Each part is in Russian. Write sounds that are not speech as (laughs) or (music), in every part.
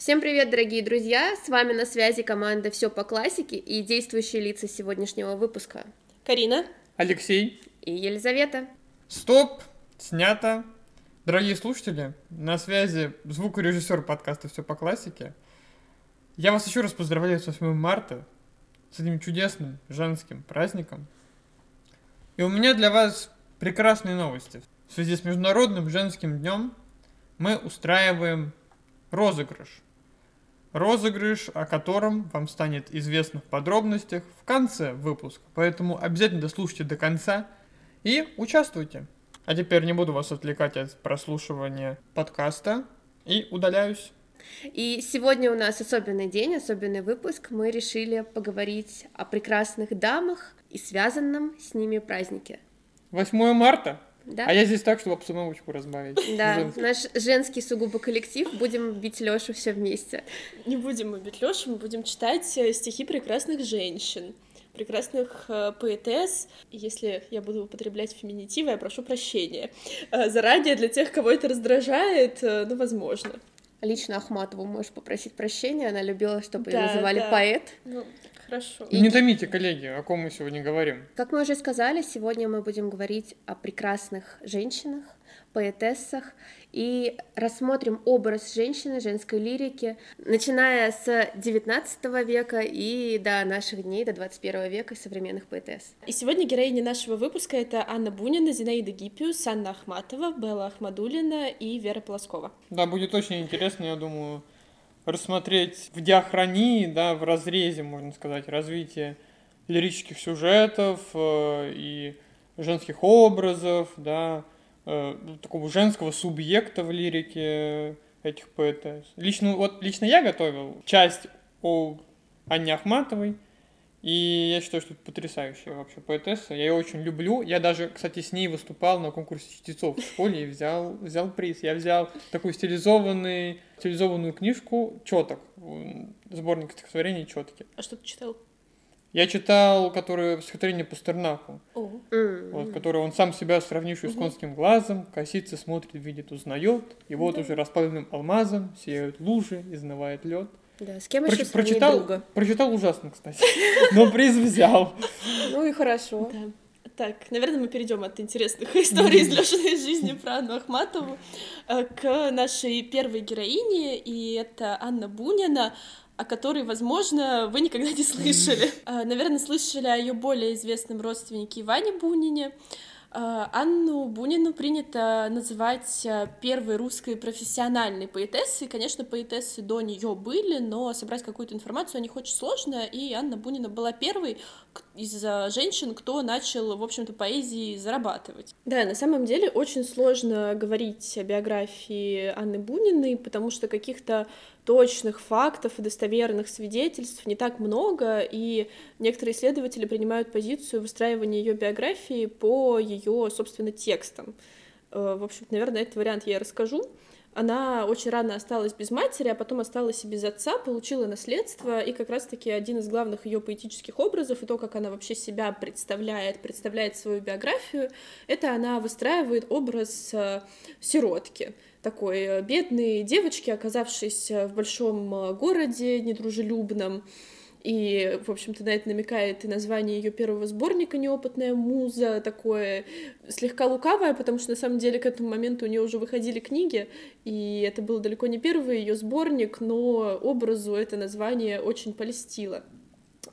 Всем привет, дорогие друзья! С вами на связи команда «Все по классике» и действующие лица сегодняшнего выпуска. Карина. Алексей. И Елизавета. Стоп! Снято! Дорогие слушатели, на связи звукорежиссер подкаста «Все по классике». Я вас еще раз поздравляю с 8 марта, с этим чудесным женским праздником. И у меня для вас прекрасные новости. В связи с Международным женским днем мы устраиваем розыгрыш. Розыгрыш, о котором вам станет известно в подробностях в конце выпуска. Поэтому обязательно дослушайте до конца и участвуйте. А теперь не буду вас отвлекать от прослушивания подкаста и удаляюсь. И сегодня у нас особенный день, особенный выпуск. Мы решили поговорить о прекрасных дамах и связанном с ними празднике. 8 марта Да? А я здесь так, чтобы обстановочку разбавить. (laughs) Да, Женский. наш женский сугубо коллектив. Будем бить Лёшу все вместе. Не будем мы бить Лёшу, мы будем читать э, стихи прекрасных женщин, прекрасных э, поэтесс. Если я буду употреблять феминитивы, я прошу прощения. Э, заранее для тех, кого это раздражает, э, ну, возможно. Лично Ахматову можешь попросить прощения. Она любила, чтобы ее Да, называли да. поэт. Ну, хорошо. И- Не томите, коллеги, о ком мы сегодня говорим. Как мы уже сказали, сегодня мы будем говорить о прекрасных женщинах, поэтессах и рассмотрим образ женщины, женской лирики, начиная с XIX века и до наших дней, до 21 века современных поэтесс. И сегодня героини нашего выпуска — это Анна Бунина, Зинаида Гиппиус, Анна Ахматова, Белла Ахмадулина и Вера Полоскова. Да, будет очень интересно, я думаю, рассмотреть в диахронии, да, в разрезе, можно сказать, развитие лирических сюжетов э, и женских образов, да, э, такого женского субъекта в лирике этих поэтесс. Лично, вот, лично я готовил часть о Анне Ахматовой, и я считаю, что это потрясающая вообще поэтесса. Я ее очень люблю. Я даже, кстати, с ней выступал на конкурсе чтецов в школе и взял, взял приз. Я взял такую стилизованный, стилизованную книжку «Четок», сборник стихотворений «Четки». А что ты читал? Я читал, которое стихотворение Пастернаку, О, М. вот, которое он сам себя, сравнивший с конским глазом, косится, смотрит, видит, узнает, и вот уже расплавленным алмазом сияют лужи, изнывает лед. Да, с кем Проч- еще прочитал, друга? прочитал ужасно, кстати, (laughs) но приз взял. (laughs) Ну и хорошо. Так, наверное, мы перейдем от интересных историй из Лешиной жизни про Анну Ахматову э, к нашей первой героине, и это Анна Бунина, о которой, возможно, вы никогда не слышали. Э, Наверное, слышали о ее более известном родственнике Иване Бунине. Э, Анну Бунину принято называть э, первой русской профессиональной поэтессой. Конечно, поэтессы до нее были, но собрать какую-то информацию о них очень сложно, и Анна Бунина была первой из женщин, кто начал, в общем-то, поэзией зарабатывать. Да, на самом деле очень сложно говорить о биографии Анны Буниной, потому что каких-то точных фактов и достоверных свидетельств не так много, и некоторые исследователи принимают позицию выстраивания ее биографии по ее, собственно, текстам. Э, В общем, наверное, этот вариант я расскажу. Она очень рано осталась без матери, а потом осталась и без отца, получила наследство, и как раз-таки один из главных ее поэтических образов, и то, как она вообще себя представляет, представляет свою биографию, это она выстраивает образ э, сиротки, такой э, бедной девочки, оказавшейся в большом э, городе недружелюбном, и, в общем-то, на это намекает и название ее первого сборника «Неопытная муза», такое слегка лукавое, потому что, на самом деле, к этому моменту у нее уже выходили книги, и это был далеко не первый ее сборник, но образу это название очень полистило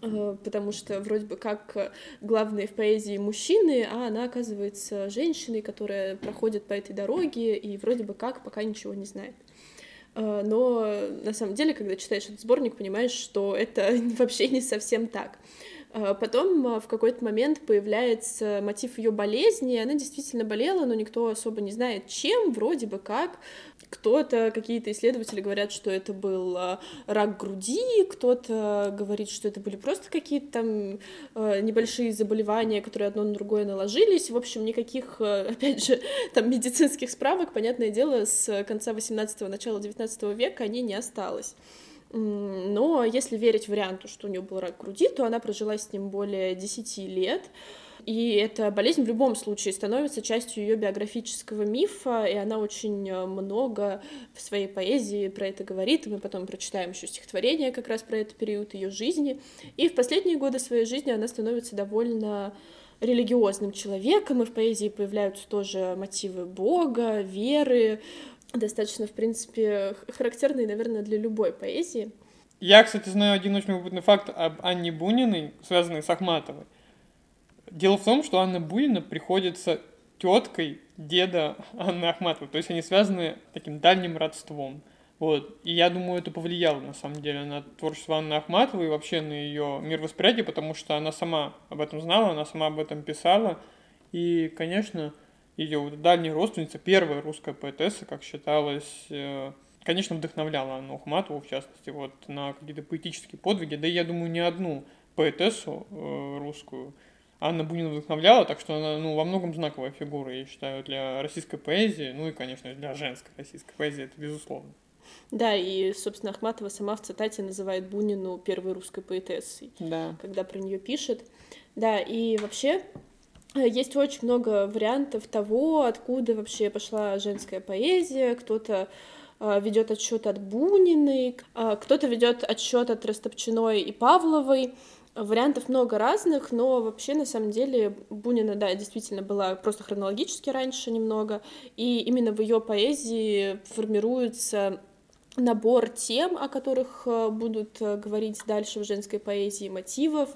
э, потому что вроде бы как главные в поэзии мужчины, а она оказывается женщиной, которая проходит по этой дороге и вроде бы как пока ничего не знает. Э, Но на самом деле, когда читаешь этот сборник, понимаешь, что это (laughs) вообще не совсем так. Э, Потом э, в какой-то момент появляется мотив ее болезни, она действительно болела, но никто особо не знает, чем, вроде бы как. Кто-то, какие-то исследователи говорят, что это был э, рак груди, кто-то говорит, что это были просто какие-то там небольшие заболевания, которые одно на другое наложились. В общем, никаких, (laughs) опять же, там медицинских справок, понятное дело, с конца 18-го, начала 19 века они не осталось. Но если верить варианту, что у нее был рак груди, то она прожила с ним более 10 лет. и эта болезнь в любом случае становится частью ее биографического мифа, и она очень э, много в своей поэзии про это говорит, и мы потом прочитаем еще стихотворение как раз про этот период ее жизни, и в последние годы своей жизни она становится довольно религиозным человеком, и в поэзии появляются тоже мотивы Бога, веры, достаточно, в принципе, характерные, наверное, для любой поэзии. Я, кстати, знаю один очень любопытный факт об Анне Буниной, связанный с Ахматовой. Дело в том, что Анна Бунина приходится теткой деда Анны Ахматовой, то есть они связаны таким дальним родством. Вот. И я думаю, это повлияло, на самом деле, на творчество Анны Ахматовой и вообще на ее мировосприятие, потому что она сама об этом знала, она сама об этом писала. И, конечно, ее дальняя родственница, первая русская поэтесса, как считалось, э, конечно, вдохновляла Анну Ахматову, в частности, вот, на какие-то поэтические подвиги. Да и я думаю, не одну поэтессу э, русскую Анна Бунина вдохновляла, так что она ну, во многом знаковая фигура, я считаю, для российской поэзии, ну и, конечно, для женской российской поэзии, это безусловно. Да, и, собственно, Ахматова сама в цитате называет Бунину первой русской поэтессой, да. когда про нее пишет. Да, и вообще есть очень много вариантов того, откуда вообще пошла женская поэзия. Кто-то э, ведет отчет от Буниной, э, кто-то ведет отчет от Растопчиной и Павловой. Вариантов много разных, но вообще, на самом деле, Бунина, да, действительно была просто хронологически раньше немного, и именно в ее поэзии формируется набор тем, о которых э, будут э, говорить дальше в женской поэзии, мотивов,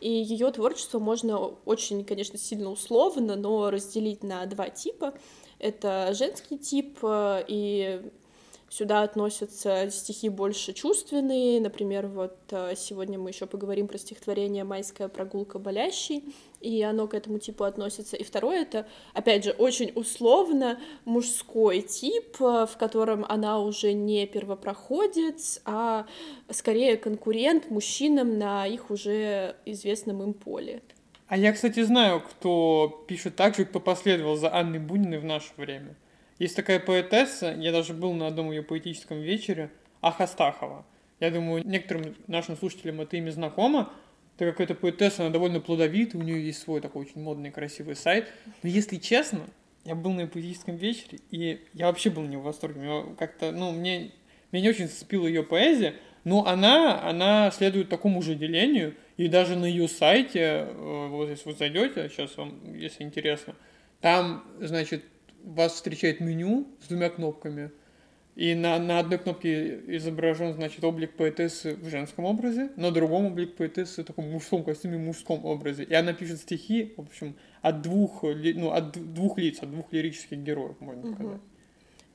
и ее творчество можно очень, конечно, сильно условно, но разделить на два типа. Это женский тип, э, и Сюда относятся стихи больше чувственные, например, вот э, сегодня мы еще поговорим про стихотворение «Майская прогулка болящий», и оно к этому типу относится. И второе — это, опять же, очень условно мужской тип, э, в котором она уже не первопроходец, а скорее конкурент мужчинам на их уже известном им поле. А я, кстати, знаю, кто пишет так же, кто последовал за Анной Буниной в наше время. Есть такая поэтесса, я даже был на одном ее поэтическом вечере, Ахастахова. Я думаю, некоторым нашим слушателям это имя знакомо, так как эта поэтесса, она довольно плодовитая, у нее есть свой такой очень модный, красивый сайт. Но если честно, я был на поэтическом вечере, и я вообще был не в восторге. Как-то, ну, мне, меня не очень зацепила ее поэзия, но она, она следует такому же делению, и даже на ее сайте, э, вот если вы зайдете, сейчас вам, если интересно, там, значит, вас встречает меню с двумя кнопками, и на, на одной кнопке изображен, значит, облик поэтессы в женском образе, на другом облик поэтессы в таком мужском костюме, мужском образе. И она пишет стихи, в общем, от двух, ну, от двух лиц, от двух лирических героев, можно сказать. Угу.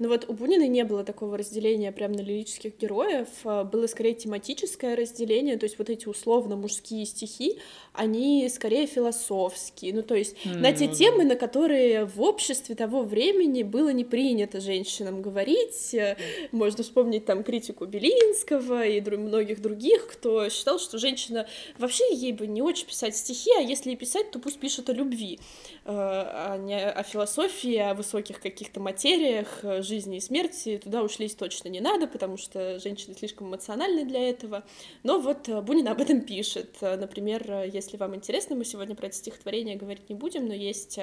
Но вот у Бунина не было такого разделения прямо на лирических героев, а, было скорее тематическое разделение, то есть вот эти условно мужские стихи, они скорее философские, ну то есть mm, на те ну, темы, на которые в обществе того времени было не принято женщинам говорить, mm. можно вспомнить там критику Белинского и многих других, кто считал, что женщина вообще ей бы не очень писать стихи, а если и писать, то пусть пишет о любви, а не о философии, о высоких каких-то материях, жизни и смерти, туда ушлись точно не надо, потому что женщины слишком эмоциональны для этого. Но вот э, Бунин об этом пишет. Э, например, э, если вам интересно, мы сегодня про это стихотворение говорить не будем, но есть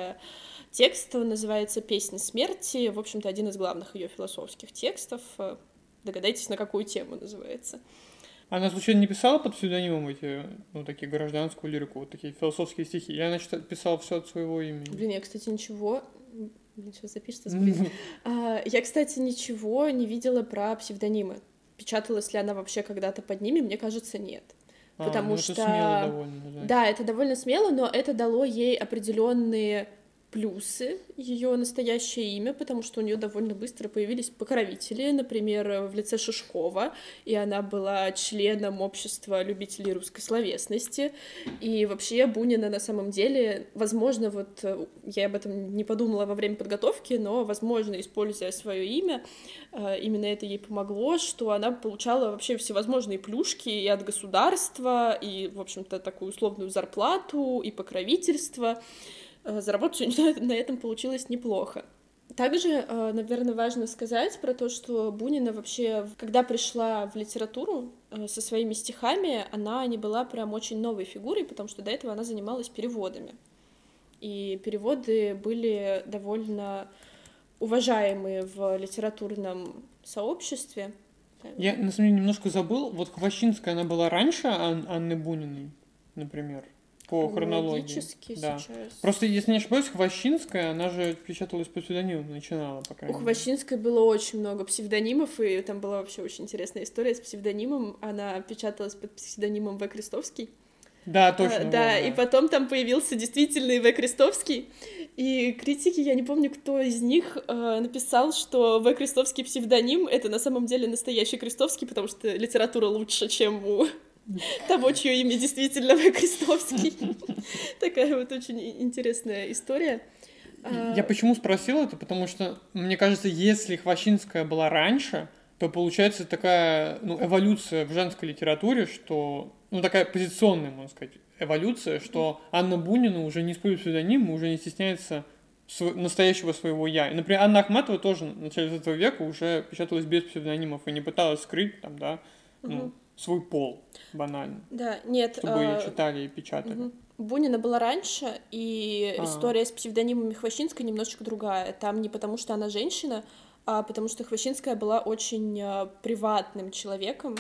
текст, он называется «Песня смерти», в общем-то, один из главных ее философских текстов. Догадайтесь, на какую тему называется. Она, случайно, не писала под псевдонимом эти, ну, такие гражданскую лирику, вот такие философские стихи? Я, значит, писала все от своего имени. Блин, я, кстати, ничего Блин, сейчас запишется, а, Я, кстати, ничего не видела про псевдонимы. Печаталась ли она вообще когда-то под ними? Мне кажется, нет. А, Потому ну, что... Это довольно, да. да, это довольно смело, но это дало ей определенные плюсы ее настоящее имя, потому что у нее довольно быстро появились покровители, например, в лице Шишкова, и она была членом общества любителей русской словесности. И вообще Бунина на самом деле, возможно, вот я об этом не подумала во время подготовки, но, возможно, используя свое имя, э, именно это ей помогло, что она получала вообще всевозможные плюшки и от государства, и, в общем-то, такую условную зарплату, и покровительство. Э, заработать на этом получилось неплохо. Также, э, наверное, важно сказать про то, что Бунина вообще, когда пришла в литературу э, со своими стихами, она не была прям очень новой фигурой, потому что до этого она занималась переводами. и переводы были довольно уважаемые в литературном сообществе. Я, на самом деле, немножко забыл. Вот Хвощинская, она была раньше Ан- Анны Буниной, например, по хронологии. Хронологически Да. сейчас. Просто, если не ошибаюсь, Хвощинская, она же печаталась по псевдониму, начинала, по У крайней мере. Хвощинской было очень много псевдонимов, и там была вообще очень интересная история с псевдонимом. Она печаталась под псевдонимом В. Крестовский. Да, точно. А, вот, да, и потом там появился действительный В. Крестовский. И критики, я не помню, кто из них э, написал, что В. Крестовский псевдоним — это на самом деле настоящий Крестовский, потому что литература лучше, чем у того, чье имя действительно (laughs) В. Крестовский. Такая вот очень интересная история. А, Я почему спросил это? Потому что, мне кажется, если Хвощинская была раньше, то получается такая ну, эволюция в женской литературе, что... Ну, такая позиционная, можно сказать, эволюция, что Анна Бунина уже не использует псевдоним, уже не стесняется св- настоящего своего «я». И, например, Анна Ахматова тоже в начале 20 века уже печаталась без псевдонимов и не пыталась скрыть там, да, ну, Мгм. Свой пол банально, Да, нет. чтобы а, читали и печатали. Мгм. Бунина была раньше, и А. история с псевдонимами Хвощинской немножечко другая. Там не потому, что она женщина, а потому что Хвощинская была очень э, приватным человеком.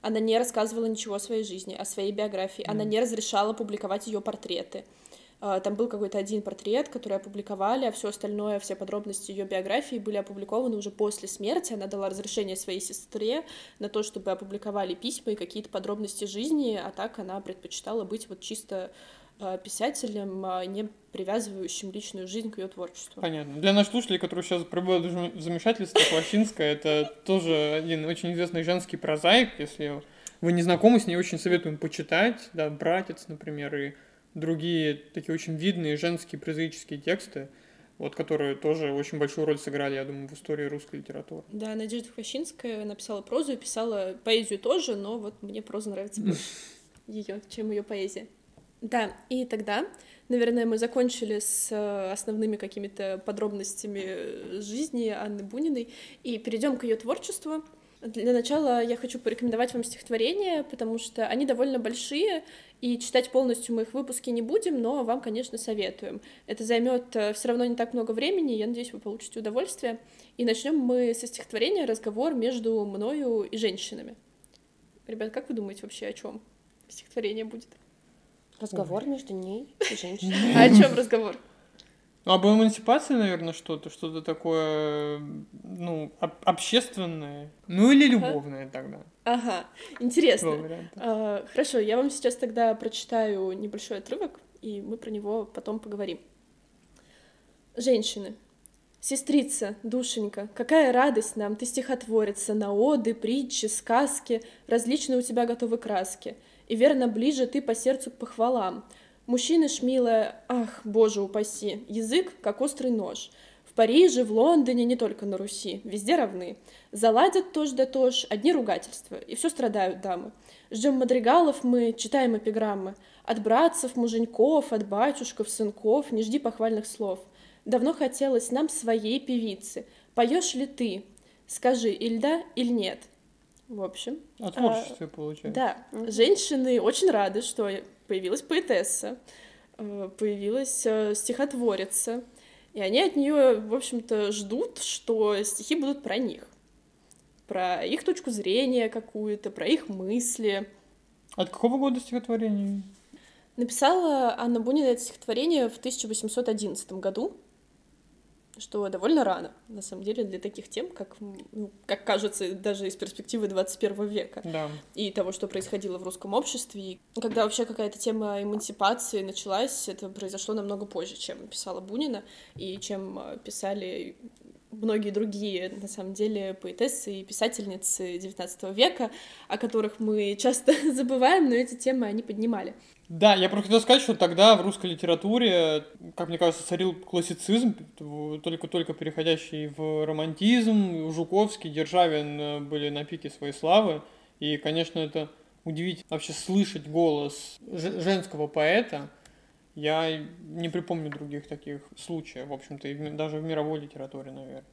Она не рассказывала ничего о своей жизни, о своей биографии. Она Мгм. не разрешала публиковать ее портреты. А, Там был какой-то один портрет, который опубликовали, а все остальное, все подробности ее биографии были опубликованы уже после смерти. Она дала разрешение своей сестре на то, чтобы опубликовали письма и какие-то подробности жизни, а так она предпочитала быть вот чисто э, писателем, а не привязывающим личную жизнь к ее творчеству. Понятно. Для наших слушателей, которые сейчас пребывают в зам- в замешательстве, Хвощинская — это тоже один очень известный женский прозаик. Если вы не знакомы с ней, очень советуем почитать. Да, «Братец», например, и другие такие очень видные женские прозаические тексты, вот, которые тоже очень большую роль сыграли, я думаю, в истории русской литературы. Да, Надежда Хвощинская написала прозу и писала поэзию тоже, но вот мне проза нравится больше (laughs) ее, чем ее поэзия. Да, и тогда, наверное, мы закончили с э, основными какими-то подробностями жизни Анны Буниной и перейдем к ее творчеству. Для начала я хочу порекомендовать вам стихотворения, потому что они довольно большие, и читать полностью мы их выпуски не будем, но вам, конечно, советуем. Это займет все равно не так много времени, я надеюсь, вы получите удовольствие. И начнем мы со стихотворения «Разговор между мною и женщинами». Ребят, как вы думаете вообще, о чем стихотворение будет? Разговор между ней и женщиной. А о чем разговор? Ну, об эмансипации, наверное, что-то, что-то такое, ну, об- общественное, ну или любовное тогда. Ага, интересно. А, Хорошо, я вам сейчас тогда прочитаю небольшой отрывок, и мы про него потом поговорим. Женщины. Сестрица, душенька, какая радость нам, ты стихотворица, на оды, притчи, сказки, различные у тебя готовы краски. И верно, ближе ты по сердцу к похвалам. Мужчины ж, милая, ах, боже упаси, язык, как острый нож. В Париже, в Лондоне, не только на Руси, везде равны. Заладят тож да тож, одни ругательства, и все страдают дамы. Ждем мадригалов мы, читаем эпиграммы. От братцев, муженьков, от батюшков, сынков, не жди похвальных слов. Давно хотелось нам своей певицы. Поешь ли ты? Скажи, или да, или нет. В общем, О творчестве, получается. да, женщины очень рады, что появилась поэтесса, э, появилась э, стихотворица, и они от нее, в общем-то, ждут, что стихи будут про них, про их точку зрения какую-то, про их мысли. От какого года стихотворение? Написала Анна Бунина это стихотворение в 1811 году, что довольно рано, на самом деле, для таких тем, как, ну, как кажется, даже из перспективы 21 века. Да. и того, что происходило в русском обществе. И когда вообще какая-то тема эмансипации началась, это произошло намного позже, чем писала Бунина, и чем э, писали многие другие, на самом деле, поэтессы и писательницы XIX века, о которых мы часто (laughs) забываем, но эти темы они поднимали. Да, я просто хотел сказать, что тогда в русской литературе, как мне кажется, царил классицизм, только-только переходящий в романтизм. Жуковский, Державин э, были на пике своей славы. И, конечно, это удивительно вообще слышать голос женского поэта. Я не припомню других таких случаев, в общем-то, даже в мировой литературе, наверное.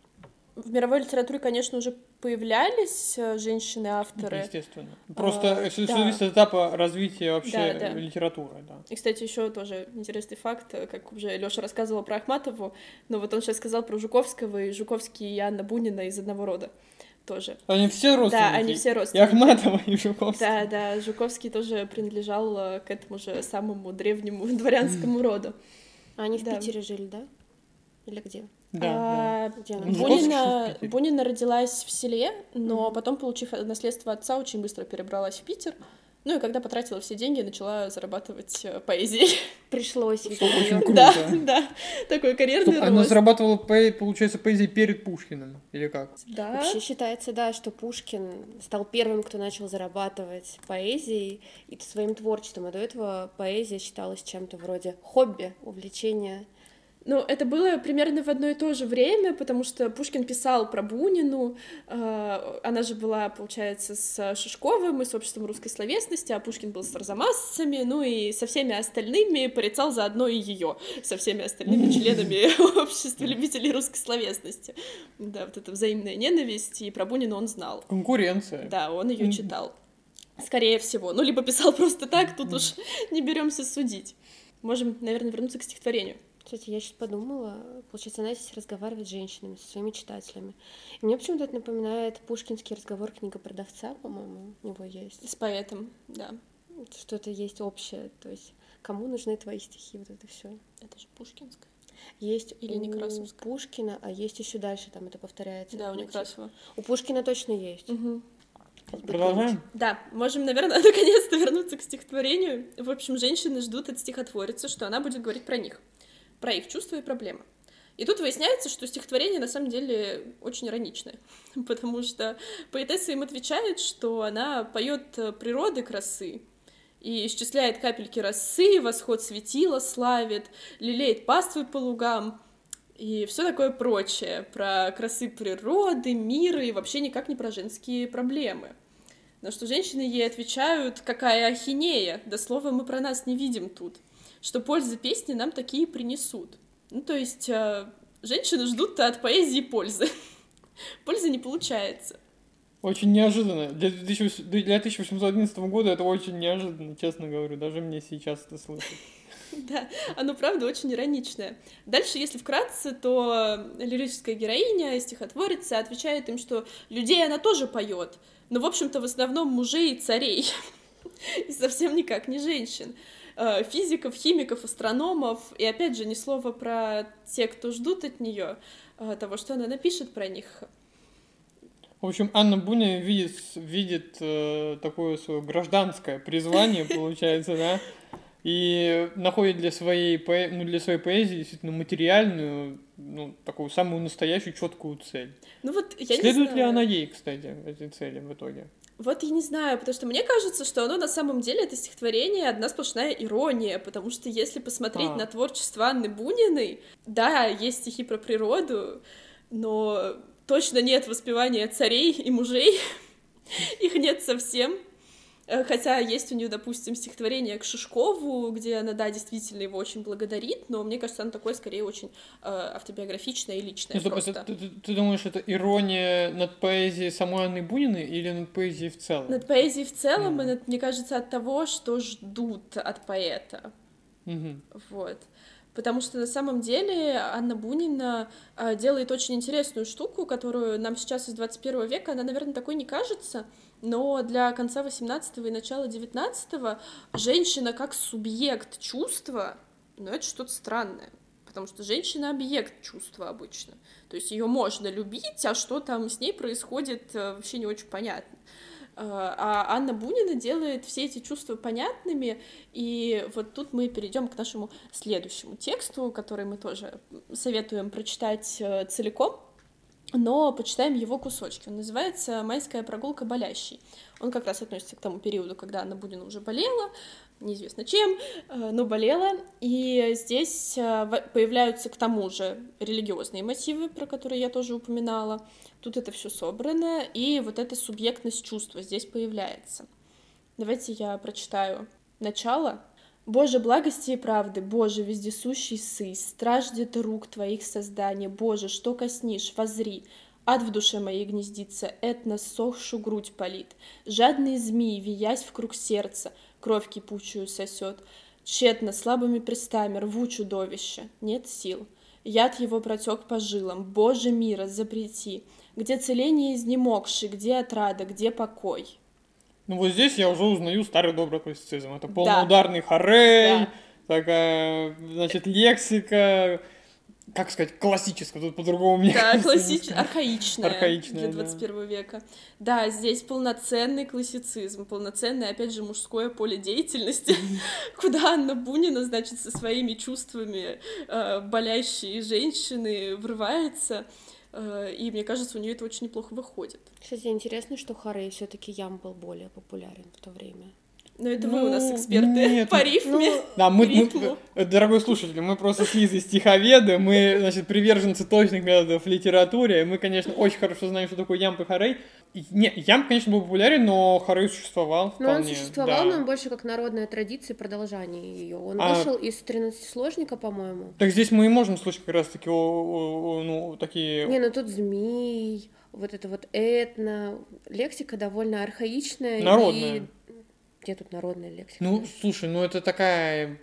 В мировой литературе, конечно, уже появлялись э, женщины-авторы. Естественно. Просто А, все да. зависит от этапа развития вообще Да, да. литературы, да. И, кстати, еще тоже интересный факт, э, как уже Лёша рассказывал про Ахматову, но вот он сейчас сказал про Жуковского, и Жуковский и Анна Бунина из одного рода тоже. Они все родственники. Да, они все И родственники. Ахматова, и Жуковский. Да, да, Жуковский тоже принадлежал э, к этому же самому древнему (laughs) дворянскому роду. Они в Да. Питере жили, да? Или где? Да, да. А, она? В Бунина. Бунина родилась в селе, но Мгм. потом, получив наследство отца, очень быстро перебралась в Питер. Ну и когда потратила все деньги, начала зарабатывать э, поэзией. (laughs) Пришлось. Что очень круто. Да, да, такой карьерный Стоп, она рост. зарабатывала, по- получается, поэзией перед Пушкиным, или как? Да, Вообще считается, да, что Пушкин стал первым, кто начал зарабатывать поэзией и своим творчеством, а до этого поэзия считалась чем-то вроде хобби, увлечения. Ну, это было примерно в одно и то же время, потому что Пушкин писал про Бунину, э, она же была, получается, с Шишковым и с обществом русской словесности, а Пушкин был с Арзамасцами, ну и со всеми остальными порицал заодно и ее, со всеми остальными членами (laughs) общества любителей русской словесности. Да, вот эта взаимная ненависть, и про Бунина он знал. Конкуренция. Да, он ее читал. Скорее всего. Ну, либо писал (laughs) просто так, тут уж не беремся судить. Можем, наверное, вернуться к стихотворению. Кстати, я сейчас подумала, получается, она здесь разговаривает с женщинами, со своими читателями. И мне почему-то это напоминает пушкинский разговор книга продавца, по-моему, у него есть. С поэтом, да. Что-то есть общее, то есть кому нужны твои стихи, вот это все. Это же Пушкинская. Есть Или у Некрасовская. Пушкина, а есть еще дальше, там это повторяется. Да, у. Некрасова. У Пушкина точно есть. Продолжаем? Да, можем, наверное, (laughs) наконец-то вернуться к стихотворению. В общем, женщины ждут от стихотворицы, что она будет говорить про них, про их чувства и проблемы. И тут выясняется, что стихотворение на самом деле очень ироничное, (laughs) потому что поэтесса им отвечает, что она поет э, природы красы и исчисляет капельки росы, восход светила славит, лелеет паствы по лугам и все такое прочее про красы природы, мира и вообще никак не про женские проблемы. На что женщины ей отвечают, какая ахинея, да слова мы про нас не видим тут, что пользы песни нам такие принесут. Ну, то есть э, женщины ждут от поэзии пользы. (laughs) Пользы не получается. Очень неожиданно. Для, 2000 для 1811 года это очень неожиданно, честно говорю. Даже мне сейчас это слышать. (laughs) Да, оно правда очень ироничное. Дальше, если вкратце, то лирическая героиня, стихотворица, отвечает им, что людей она тоже поет, но, в общем-то, в основном мужей и царей, (laughs) и совсем никак не женщин. Э, Физиков, химиков, астрономов, и опять же, ни слова про те, кто ждут от нее того, что она напишет про них. В общем, Анна Бунина видит, видит э, такое свое гражданское призвание, (laughs) получается, да, и находит для своей, поэ- ну, для своей поэзии действительно материальную, ну, такую самую настоящую четкую цель. Ну вот, я не Следует ли знаю. она ей, кстати, этой цели в итоге? Вот я не знаю, потому что мне кажется, что оно на самом деле, это стихотворение, одна сплошная ирония, потому что если посмотреть А. на творчество Анны Буниной, да, есть стихи про природу, но точно нет воспевания царей и мужей, (laughs) их нет совсем. Э, Хотя есть у нее, допустим, стихотворение к Шишкову, где она, да, действительно его очень благодарит, но мне кажется, оно такое скорее очень э, автобиографичное и личное Ну, стоп, просто. ты, ты- ты думаешь, это ирония над поэзией самой Анны Буниной или над поэзией в целом? Над поэзией в целом, и Мгм. над, мне кажется, от того, что ждут от поэта. Мгм. Вот. Потому что на самом деле Анна Бунина а, делает очень интересную штуку, которую нам сейчас из 21 века, она, наверное, такой не кажется, но для конца 18 и начала 19 женщина как субъект чувства, ну, это что-то странное. Потому что женщина объект чувства обычно. То есть ее можно любить, а что там с ней происходит, э, вообще не очень понятно. Э, А Анна Бунина делает все эти чувства понятными, и вот тут мы перейдем к нашему следующему тексту, который мы тоже советуем прочитать э, целиком, но почитаем его кусочки. Он называется «Майская прогулка болящий». Он как раз относится к тому периоду, когда Анна Бунина уже болела, неизвестно чем, э, но болела. И здесь э, появляются к тому же религиозные мотивы, про которые я тоже упоминала. Тут это все собрано, и вот эта субъектность чувства здесь появляется. Давайте я прочитаю начало. Боже, благости и правды, Боже, вездесущий сый, страждет рук Твоих создания, Боже, что коснишь, возри, Ад в душе моей гнездится, этно сохшу грудь палит. Жадные змеи, виясь в круг сердца, кровь кипучую сосет. Тщетно, слабыми престами рву чудовище, нет сил. Яд его протек по жилам, Боже мира, запрети. Где целение изнемогший, где отрада, где покой? Ну вот здесь я уже узнаю старый добрый классицизм. Это полноударный да. хорей, да. такая, значит, лексика, как сказать, классическая, тут по-другому мне Да, классическая, архаичная, архаичная для 21 да. века. Да, здесь полноценный классицизм, полноценное, опять же, мужское поле деятельности, (laughs) куда Анна Бунина, значит, со своими чувствами э, болящей женщины врывается, э, и мне кажется, у нее это очень неплохо выходит. Кстати, интересно, что Харей все-таки Ям был более популярен в то время. Но это ну, вы у нас ну, эксперты нет, по рифме. Ну, да, мы, мы, э, дорогой слушатель, мы просто с Лизой стиховеды, мы, значит, приверженцы точных методов в литературе, мы, конечно, очень хорошо знаем, что такое ямб и хорей. Не, ямб, конечно, был популярен, но хорей существовал вполне. Ну, он существовал, да. но он больше как народная традиция продолжание ее. Он а... вышел из 13-сложника, по-моему. Так здесь мы и можем слышать как раз-таки, ну, такие... Не, ну тут змей, вот это вот этно, лексика довольно архаичная. Народная. И где тут народная лексика? Ну, слушай, ну это такая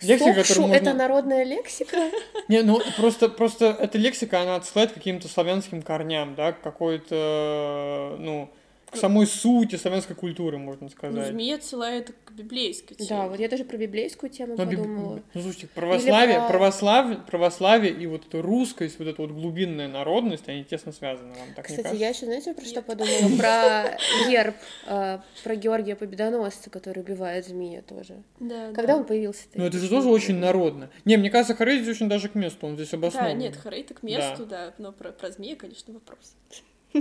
лексика, Сокшу можно... это народная лексика? (laughs) Не, ну просто, просто эта лексика, она отсылает к каким-то славянским корням, да, какой-то, ну, к самой сути славянской культуры, можно сказать. Ну, змея отсылает к библейской теме. Да, вот я даже про библейскую тему Но подумала. Би... Ну, слушайте, православие, про... православие, православие и вот эта русскость, вот эта вот глубинная народность, они тесно связаны, вам так Кстати, не я еще, знаете, про что подумала? (laughs) Про герб, а, про Георгия Победоносца, который убивает змея тоже. Да, Когда он появился? Ну, это же тоже очень народно. Не, мне кажется, Харей здесь очень даже к месту, он здесь обоснован. Да, нет, Харей-то к месту, да, но про, про змея, конечно, вопрос.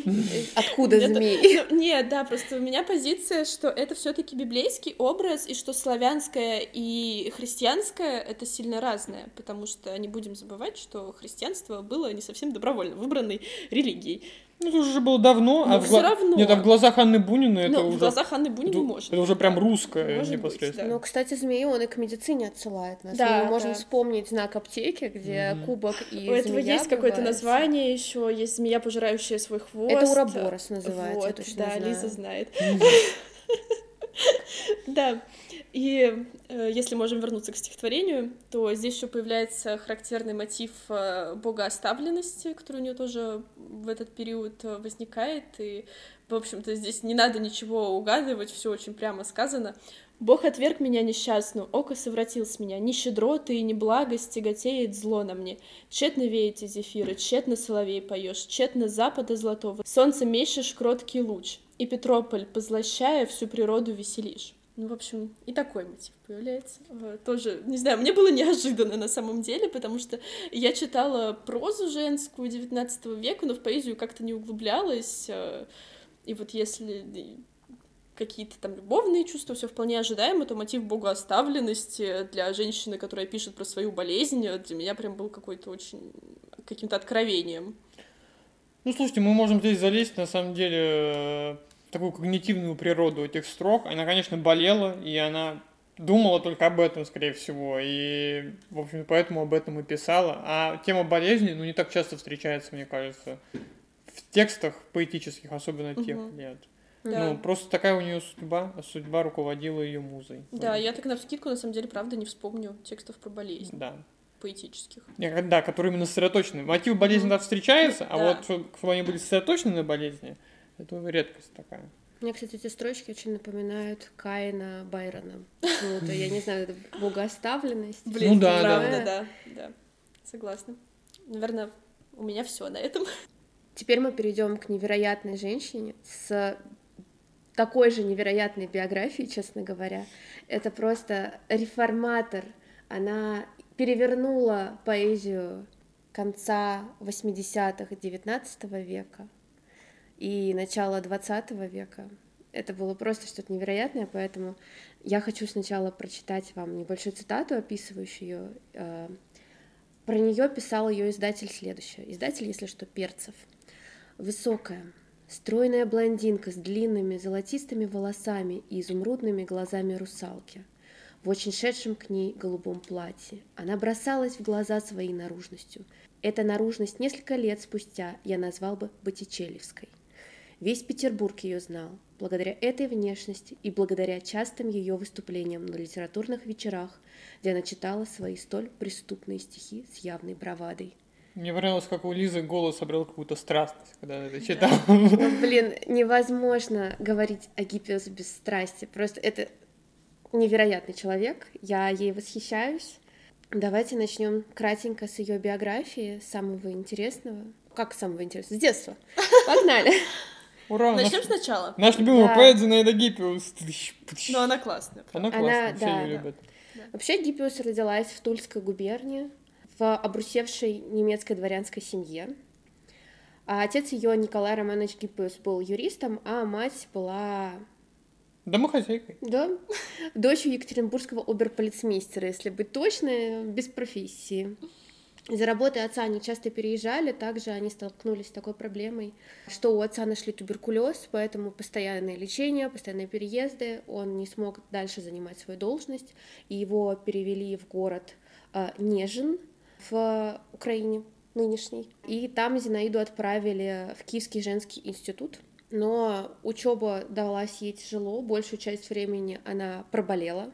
(laughs) Откуда змеи? Ну, нет, да, просто у меня позиция, что это все-таки библейский образ, и что славянское и христианское это сильно разное, потому что не будем забывать, что христианство было не совсем добровольно выбранной религией. Ну, это уже было давно, Но а в, гла... равно. Нет, а в глазах Анны Бунины это Но уже... в глазах Анны Бунины может. Это уже прям русское может непосредственно. Быть, да. Ну, кстати, змеи он и к медицине отсылает нас. Да, мы можем да. вспомнить знак аптеки, где mm-hmm. кубок и У этого есть какое-то название еще, есть змея, пожирающая свой хвост. Это ураборос называется, вот, я точно да, знаю. Лиза знает. (laughs) Да. И э, если можем вернуться к стихотворению, то здесь еще появляется характерный мотив э, богооставленности, который у нее тоже в этот период э, возникает. И, в общем-то, здесь не надо ничего угадывать, все очень прямо сказано. Бог отверг меня несчастную, око совратил с меня, ни щедроты и ни благость тяготеет зло на мне. Тщетно веете зефиры, тщетно соловей поешь, тщетно запада золотого, солнце мещешь кроткий луч, и Петрополь, позлощая, всю природу веселишь. Ну, в общем, и такой мотив появляется. Э, тоже, не знаю, мне было неожиданно на самом деле, потому что я читала прозу женскую XIX века, но в поэзию как-то не углублялась. Э, и вот если какие-то там любовные чувства, все вполне ожидаемо, то мотив богооставленности для женщины, которая пишет про свою болезнь, для меня прям был какой-то очень каким-то откровением. Ну, слушайте, мы можем здесь залезть, на самом деле, э, такую когнитивную природу этих строк. Она, конечно, болела, и она думала только об этом, скорее всего, и, в общем, поэтому об этом и писала. А тема болезни, ну, не так часто встречается, мне кажется, в текстах поэтических, особенно тех угу. лет. Да. Ну, просто такая у нее судьба, а судьба руководила ее музой. Да, вот. я так на вскидку, на самом деле, правда, не вспомню текстов про болезнь. Да. Поэтических. Да, которые именно сосредоточены. Мотив болезни, да, встречается, а вот чтобы они были сосредоточены на болезни, это редкость такая. Мне, кстати, эти строчки очень напоминают Каина Байрона. Ну, то я не знаю, это богооставленность. Блин, ну, да, правда, да. да, да. Согласна. Наверное, у меня все на этом. Теперь мы перейдем к невероятной женщине с такой же невероятной биографией, честно говоря. Это просто реформатор. Она перевернула поэзию конца 80-х, 19 века и начала 20 века. Это было просто что-то невероятное, поэтому я хочу сначала прочитать вам небольшую цитату, описывающую ее. Э, про нее писал ее издатель следующее. Издатель, если что, Перцев. Высокая, стройная блондинка с длинными золотистыми волосами и изумрудными глазами русалки. в очень шедшем к ней голубом платье. Она бросалась в глаза своей наружностью. Эта наружность несколько лет спустя я назвал бы Боттичелевской. Весь Петербург ее знал. Благодаря этой внешности и благодаря частым ее выступлениям на литературных вечерах, где она читала свои столь преступные стихи с явной бравадой. Мне понравилось, как у Лизы голос обрел какую-то страстность, когда она это читала. Ну, блин, невозможно говорить о Гиппиус без страсти. Просто это невероятный человек. Я ей восхищаюсь. Давайте начнем кратенько с ее биографии, самого интересного. Как самого интересного? С детства. Погнали. Ура! Начнем наш, сначала. наш любимый Да. поэт Зинаида Гиппиус. Но она классная. Она Она- классная, все да, ее да. любят. Вообще Гиппиус родилась в Тульской губернии в обрусевшей немецкой дворянской семье. А отец ее Николай Романович Гиппиус был юристом, а мать была Домохозяйкой. Да, дочь екатеринбургского оберполицмейстера, если быть точной, без профессии. Из-за работы отца они часто переезжали, также они столкнулись с такой проблемой, что у отца нашли туберкулез, поэтому постоянное лечение, постоянные переезды, он не смог дальше занимать свою должность, и его перевели в город э, Нежин в Украине нынешний, и там Зинаиду отправили в Киевский женский институт, но учеба далась ей тяжело, большую часть времени она проболела.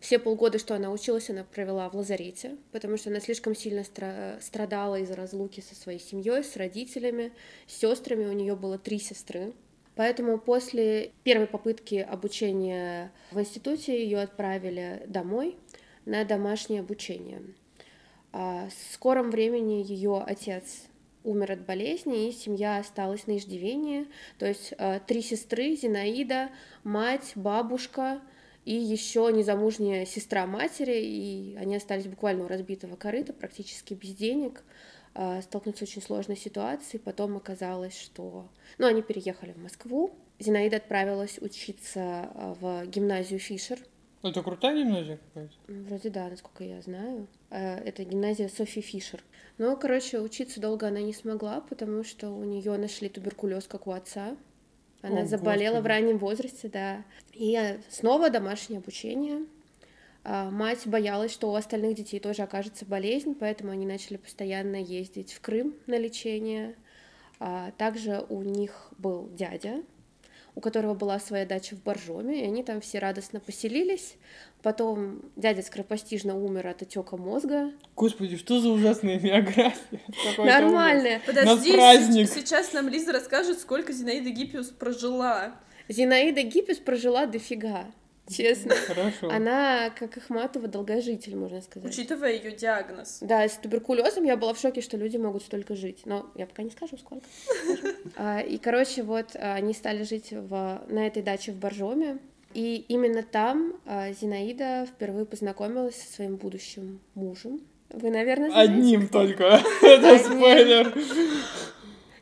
Все полгода, что она училась, она провела в лазарете, потому что она слишком сильно стра- страдала из-за разлуки со своей семьей, с родителями, с сестрами. У нее было три сестры. Поэтому после первой попытки обучения в институте ее отправили домой на домашнее обучение. А В скором времени ее отец умер от болезни, и семья осталась на иждивении. То есть э, три сестры, Зинаида, мать, бабушка и еще незамужняя сестра матери, и они остались буквально у разбитого корыта, практически без денег, э, столкнуться с очень сложной ситуацией. Потом оказалось, что... Ну, они переехали в Москву. Зинаида отправилась учиться э, в гимназию Фишер, Это крутая гимназия какая-то? Вроде да, насколько я знаю. Э, Это гимназия Софи Фишер. Но, короче, учиться долго она не смогла, потому что у нее нашли туберкулез, как у отца. Она О, заболела в Господи. раннем возрасте, да. И э, снова домашнее обучение. А, Мать боялась, что у остальных детей тоже окажется болезнь, поэтому они начали постоянно ездить в Крым на лечение. А, Также у них был дядя, у которого была своя дача в Боржоме, и они там все радостно поселились. Потом дядя скоропостижно умер от отека мозга. Господи, что за ужасная биография? (laughs) Нормально. Подожди, На праздник. с- сейчас нам Лиза расскажет, сколько Зинаида Гиппиус прожила. Зинаида Гиппис прожила дофига, честно. (laughs) Хорошо. Она, как Ахматова, долгожитель, можно сказать. Учитывая ее диагноз. Да, с туберкулезом я была в шоке, что люди могут столько жить. Но я пока не скажу, сколько. (laughs) А, И, короче, вот а, они стали жить в, на этой даче в Боржоме. И именно там а, Зинаида впервые познакомилась со своим будущим мужем. Вы, наверное, знаете. Одним только. (laughs) Это спойлер.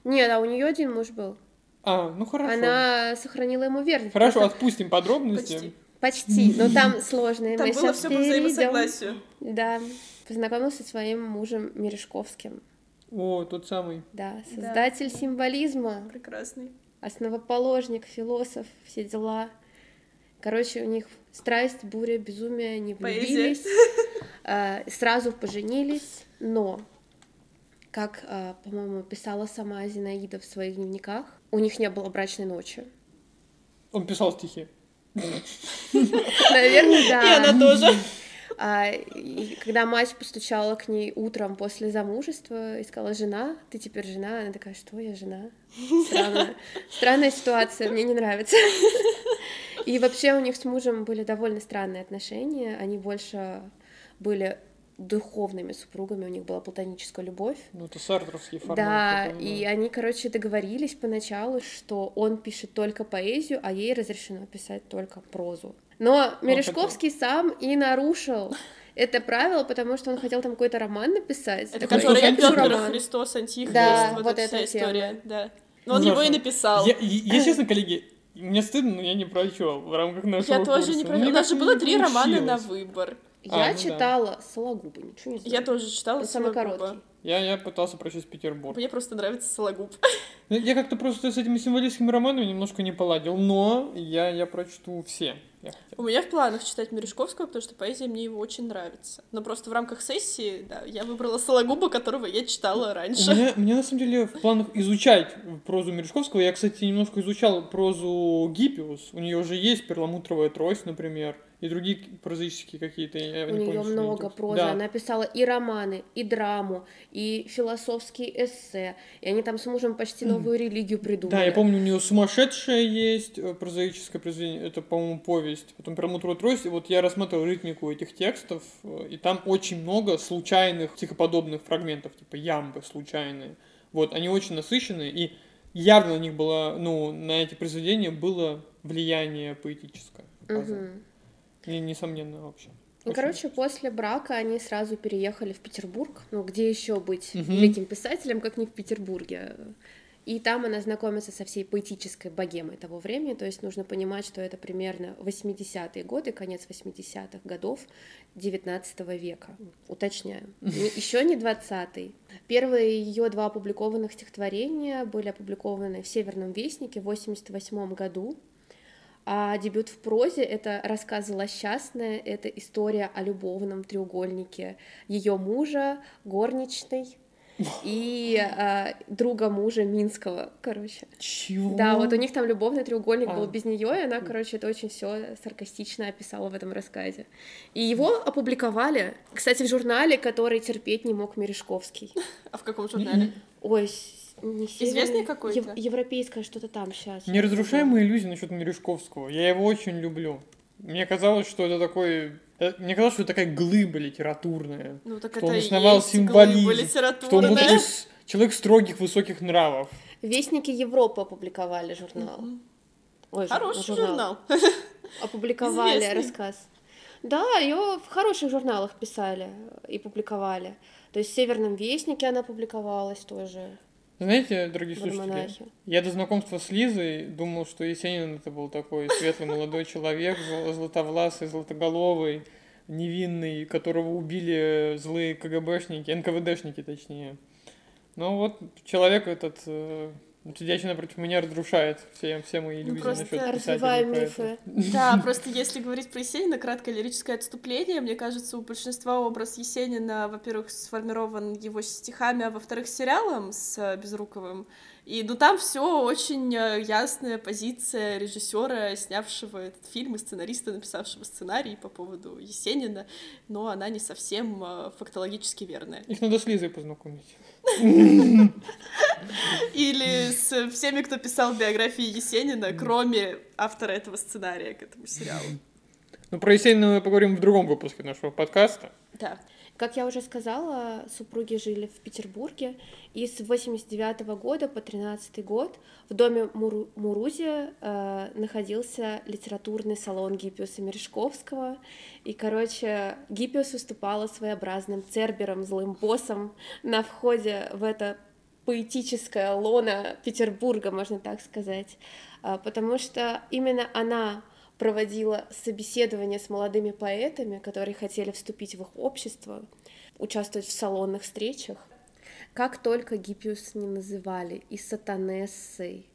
Нет, а у нее один муж был. А, ну хорошо. Она сохранила ему верность. Хорошо, Просто отпустим подробности. Почти. Почти, но там (laughs) сложно. и Там мы было все по взаимосогласию. Да, познакомился со своим мужем Мережковским. О, тот самый. Да, создатель символизма, Прекрасный. основоположник, философ, все дела. Короче, у них страсть, буря, безумие, они Поэзия. влюбились, (laughs) а, сразу поженились, но, как, а, по-моему, писала сама Зинаида в своих дневниках, у них не было брачной ночи. Он писал стихи. Наверное, И да. она тоже. А, и когда мать постучала к ней утром после замужества и сказала, жена, ты теперь жена, она такая, что я жена? Странно. Странная ситуация, мне не нравится. И вообще у них с мужем были довольно странные отношения, они больше были духовными супругами, у них была платоническая любовь. Ну, это сартровский формат. Да, такой, и они, короче, договорились поначалу, что он пишет только поэзию, а ей разрешено писать только прозу. Но Мережковский сам и нарушил это правило, потому что он хотел там какой-то роман написать. Это Такой, который «Я пишу Петр роман». Христос Антихрист, Да, вот, вот эта вся тема. история, да. Но он Ну, его и написал. Я, я- я, честно, коллеги, мне стыдно, но я не прочел в рамках нашего Я тоже не курса. Мне У нас же было три романа на получилось. Выбор. Я А, ну да. читала Сологуба, ничего не знаю. Я тоже читала Он самый короткий. Я, я пытался прочесть Петербург. Мне просто нравится Сологуб. Ну, Я как-то просто с этими символистскими романами немножко не поладил, но я, я прочту все. я. У меня в планах читать Мережковского, потому что поэзия мне его очень нравится. Но просто в рамках сессии, да, я выбрала Сологуба, которого я читала У раньше. меня, у меня на самом деле в планах изучать прозу Мережковского. Я, кстати, немножко изучал прозу Гиппиус. У нее уже есть перламутровая трость, например, и другие прозаические какие-то. я У не нее помню, много прозы. Да. Она писала и романы, и драму, и философские эссе. И они там с мужем почти новую религию придумали. Да, я помню, у нее сумасшедшая есть э, прозаическое произведение, это, по-моему, повесть. Потом перламутровая трость. И вот я рассматривал ритмику этих текстов, э, и там очень много случайных психоподобных фрагментов, типа ямбы случайные. Вот, они очень насыщенные, и явно на них было, ну, на эти произведения было влияние поэтическое. оказано. И, несомненно, вообще. Ну, короче, после брака они сразу переехали в Петербург. Ну, где еще быть Мгм. великим писателем, как не в Петербурге? И там она знакомится со всей поэтической богемой того времени. То есть нужно понимать, что это примерно 80-е годы, конец 80-х годов 19 века. Уточняю. Еще (laughs) не 20-й. Первые ее два опубликованных стихотворения были опубликованы в Северном Вестнике в 88 году. А дебют в прозе — это рассказ «Злосчастная», это история о любовном треугольнике ее мужа, горничной (laughs) и а, друга мужа Минского, короче. Чего? Да, вот у них там любовный треугольник был А. без нее, и она, короче, это очень все саркастично описала в этом рассказе. И его опубликовали, кстати, в журнале, который терпеть не мог Мережковский. (laughs) А в каком журнале? Ой, не Известный северный, какой-то? ев- европейское что-то там сейчас. Неразрушаемые иллюзии насчет Мережковского. Я его очень люблю. Мне казалось, что это такой... э, Мне казалось, что это такая глыба литературная. Ну так Что это он основал есть символизм, Что он был да? такой с- человек строгих высоких нравов. Вестники Европы опубликовали журнал. Ой, Хороший журнал. (laughs) Опубликовали Известный. рассказ. Да, ее в хороших журналах писали и публиковали. То есть в Северном Вестнике она публиковалась тоже. Знаете, дорогие слушатели, я до знакомства с Лизой думал, что Есенин это был такой светлый молодой человек, златовласый, златоголовый, невинный, которого убили злые КГБшники, НКВДшники точнее. Но вот человек этот, э, сидящий напротив меня, разрушает все, все мои иллюзии просто насчет Развиваем мифы. (laughs) Да, просто если говорить про Есенина, краткое лирическое отступление, мне кажется, у большинства образ Есенина, во-первых, сформирован его стихами, а во-вторых, сериалом с э, Безруковым. И ну там все очень э, ясная позиция режиссера, снявшего этот фильм, и сценариста, написавшего сценарий по поводу Есенина, но она не совсем э, фактологически верная. Их надо с Лизой познакомить. Или с всеми, кто писал биографии Есенина, кроме автора этого сценария к этому сериалу. Ну, про Есенина мы поговорим в другом выпуске нашего подкаста. Да. Как я уже сказала, супруги жили в Петербурге, и с 89 года по 13 год в доме Муру- Мурузи э, находился литературный салон Гиппиуса Мережковского, и, короче, Гиппиус выступала своеобразным цербером, злым боссом на входе в это поэтическое лоно Петербурга, можно так сказать, А, потому что именно она проводила собеседование с молодыми поэтами, которые хотели вступить в их общество, участвовать в салонных встречах. Как только Гиппиус не называли и сатанессой,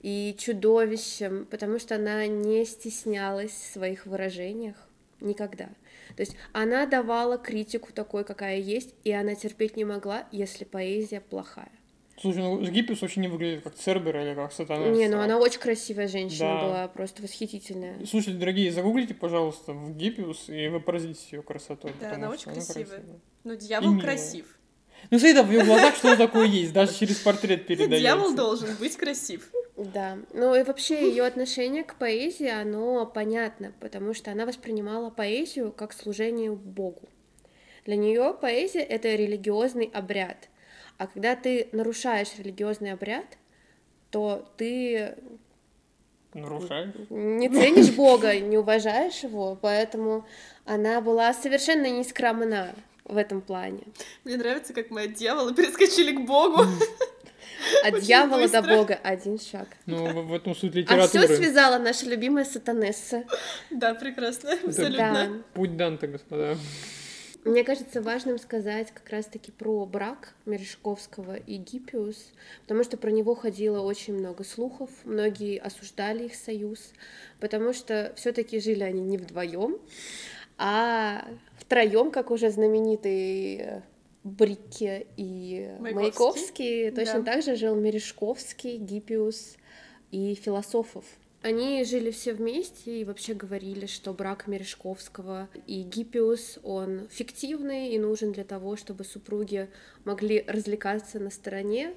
и чудовищем, потому что она не стеснялась в своих выражениях никогда. То есть она давала критику такой, какая есть, и она терпеть не могла, если поэзия плохая. Слушай, ну Гиппиус вообще не выглядит как Цербер или как Сатана. Не, ну она очень красивая женщина Да. была, просто восхитительная. Слушайте, дорогие, загуглите, пожалуйста, в Гиппиус, и вы поразитесь ее красотой. Да, она что очень красивая. красивая. Ну, дьявол милая. красив. Ну, смотри, да, в ее (laughs) глазах что-то такое есть, даже через портрет передается. (laughs) Дьявол должен быть красив. Да, ну и вообще ее отношение к поэзии, оно понятно, потому что она воспринимала поэзию как служение Богу. Для нее поэзия — это религиозный обряд. А когда ты нарушаешь религиозный обряд, то ты Нарушаешь? не ценишь Бога, не уважаешь его, поэтому она была совершенно не скромна в этом плане. Мне нравится, как мы от дьявола перескочили к Богу. От Очень дьявола до. Бога один шаг. Ну, в, в этом суть А все литературы. связала наша любимая сатанесса. Да, прекрасно, Да. абсолютно. Путь Данте, господа. Мне кажется важным сказать как раз-таки про брак Мережковского и Гиппиус, потому что про него ходило очень много слухов, многие осуждали их союз, потому что все-таки жили они не вдвоем, а втроем, как уже знаменитый Брике и Маяковский. Маяковский, точно Да. так же жил Мережковский, Гиппиус и философов. Они жили все вместе и вообще говорили, что брак Мережковского и Гиппиус, он фиктивный и нужен для того, чтобы супруги могли развлекаться на стороне.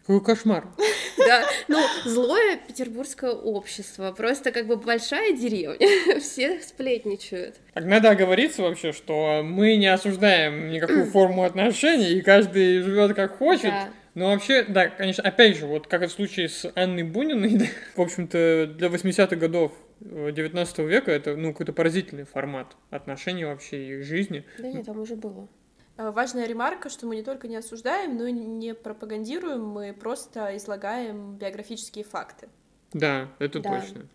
Какой кошмар. (laughs) Да, ну, злое петербургское общество, просто как бы большая деревня, (laughs) все сплетничают. Так надо оговориться вообще, что мы не осуждаем никакую (clears throat) форму отношений, и каждый живет как хочет. Да. Но вообще, да, конечно, опять же, вот как и в случае с Анной Буниной, (laughs) в общем-то, для 80-х годов э, 19 века это, ну, какой-то поразительный формат отношений вообще и их жизни. Да нет, там уже было. А, Важная ремарка, что мы не только не осуждаем, но и не пропагандируем, мы просто излагаем биографические факты. Да, это Да. точно.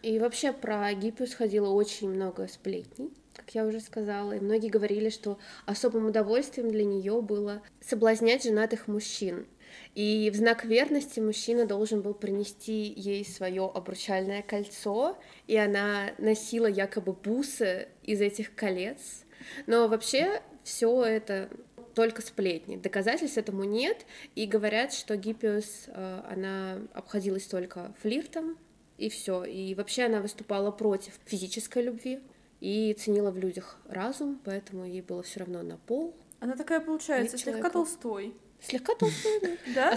И вообще про Гиппиус ходило очень много сплетней, как я уже сказала, и многие говорили, что особым удовольствием для нее было соблазнять женатых мужчин. И в знак верности мужчина должен был принести ей свое обручальное кольцо, и она носила якобы бусы из этих колец. Но вообще все это только сплетни. Доказательств этому нет, и говорят, что Гиппиус, э, она обходилась только флиртом, и все. И вообще она выступала против физической любви и ценила в людях разум, поэтому ей было все равно на пол. Она такая получается, слегка. Толстой. Слегка толстой, да. (laughs) Да?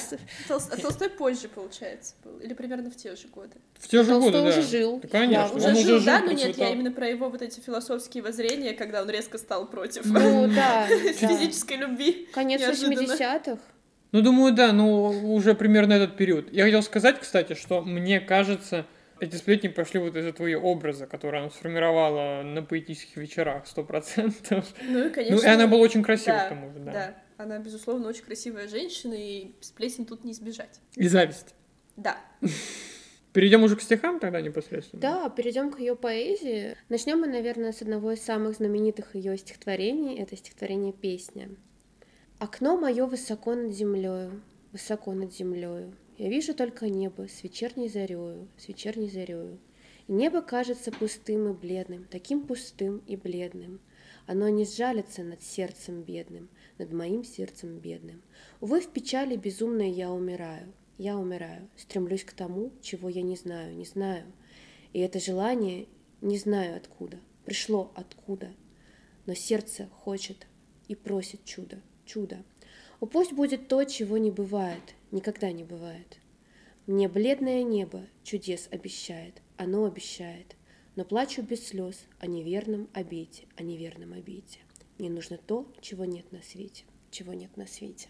А А Толстой позже, получается, был. Или примерно в те же годы. В те же Толстой годы, да. уже жил. Да, конечно. Уже жил, да, но нет, я именно про его вот эти философские воззрения, когда он резко стал против Ну (laughs) физической любви. Конец Неожиданно. 80-х. Ну, думаю, да, ну, уже примерно этот период. Я хотел сказать, кстати, что мне кажется, эти сплетни пошли вот из этого ее образа, который она сформировала на поэтических вечерах, сто процентов. Ну и, конечно... Ну, и она была очень красивой, да, к тому же, да. да. Она, безусловно, очень красивая женщина, и сплетен тут не избежать. И зависть. Да. (laughs) Перейдем уже к стихам тогда непосредственно? Да, перейдем к ее поэзии. Начнем мы, наверное, с одного из самых знаменитых ее стихотворений. Это стихотворение «Песня». Окно мое высоко над землею, высоко над землею. Я вижу только небо с вечерней зарею, с вечерней зарею. И небо кажется пустым и бледным, таким пустым и бледным. Оно не сжалится над сердцем бедным, над моим сердцем бедным. Увы, в печали безумной я умираю, я умираю, стремлюсь к тому, чего я не знаю, не знаю. И это желание не знаю откуда, пришло откуда, но сердце хочет и просит чудо, чудо. О, пусть будет то, чего не бывает, никогда не бывает. Мне бледное небо чудес обещает, оно обещает, но плачу без слез о неверном обете, о неверном обете. Мне нужно то, чего нет на свете, чего нет на свете.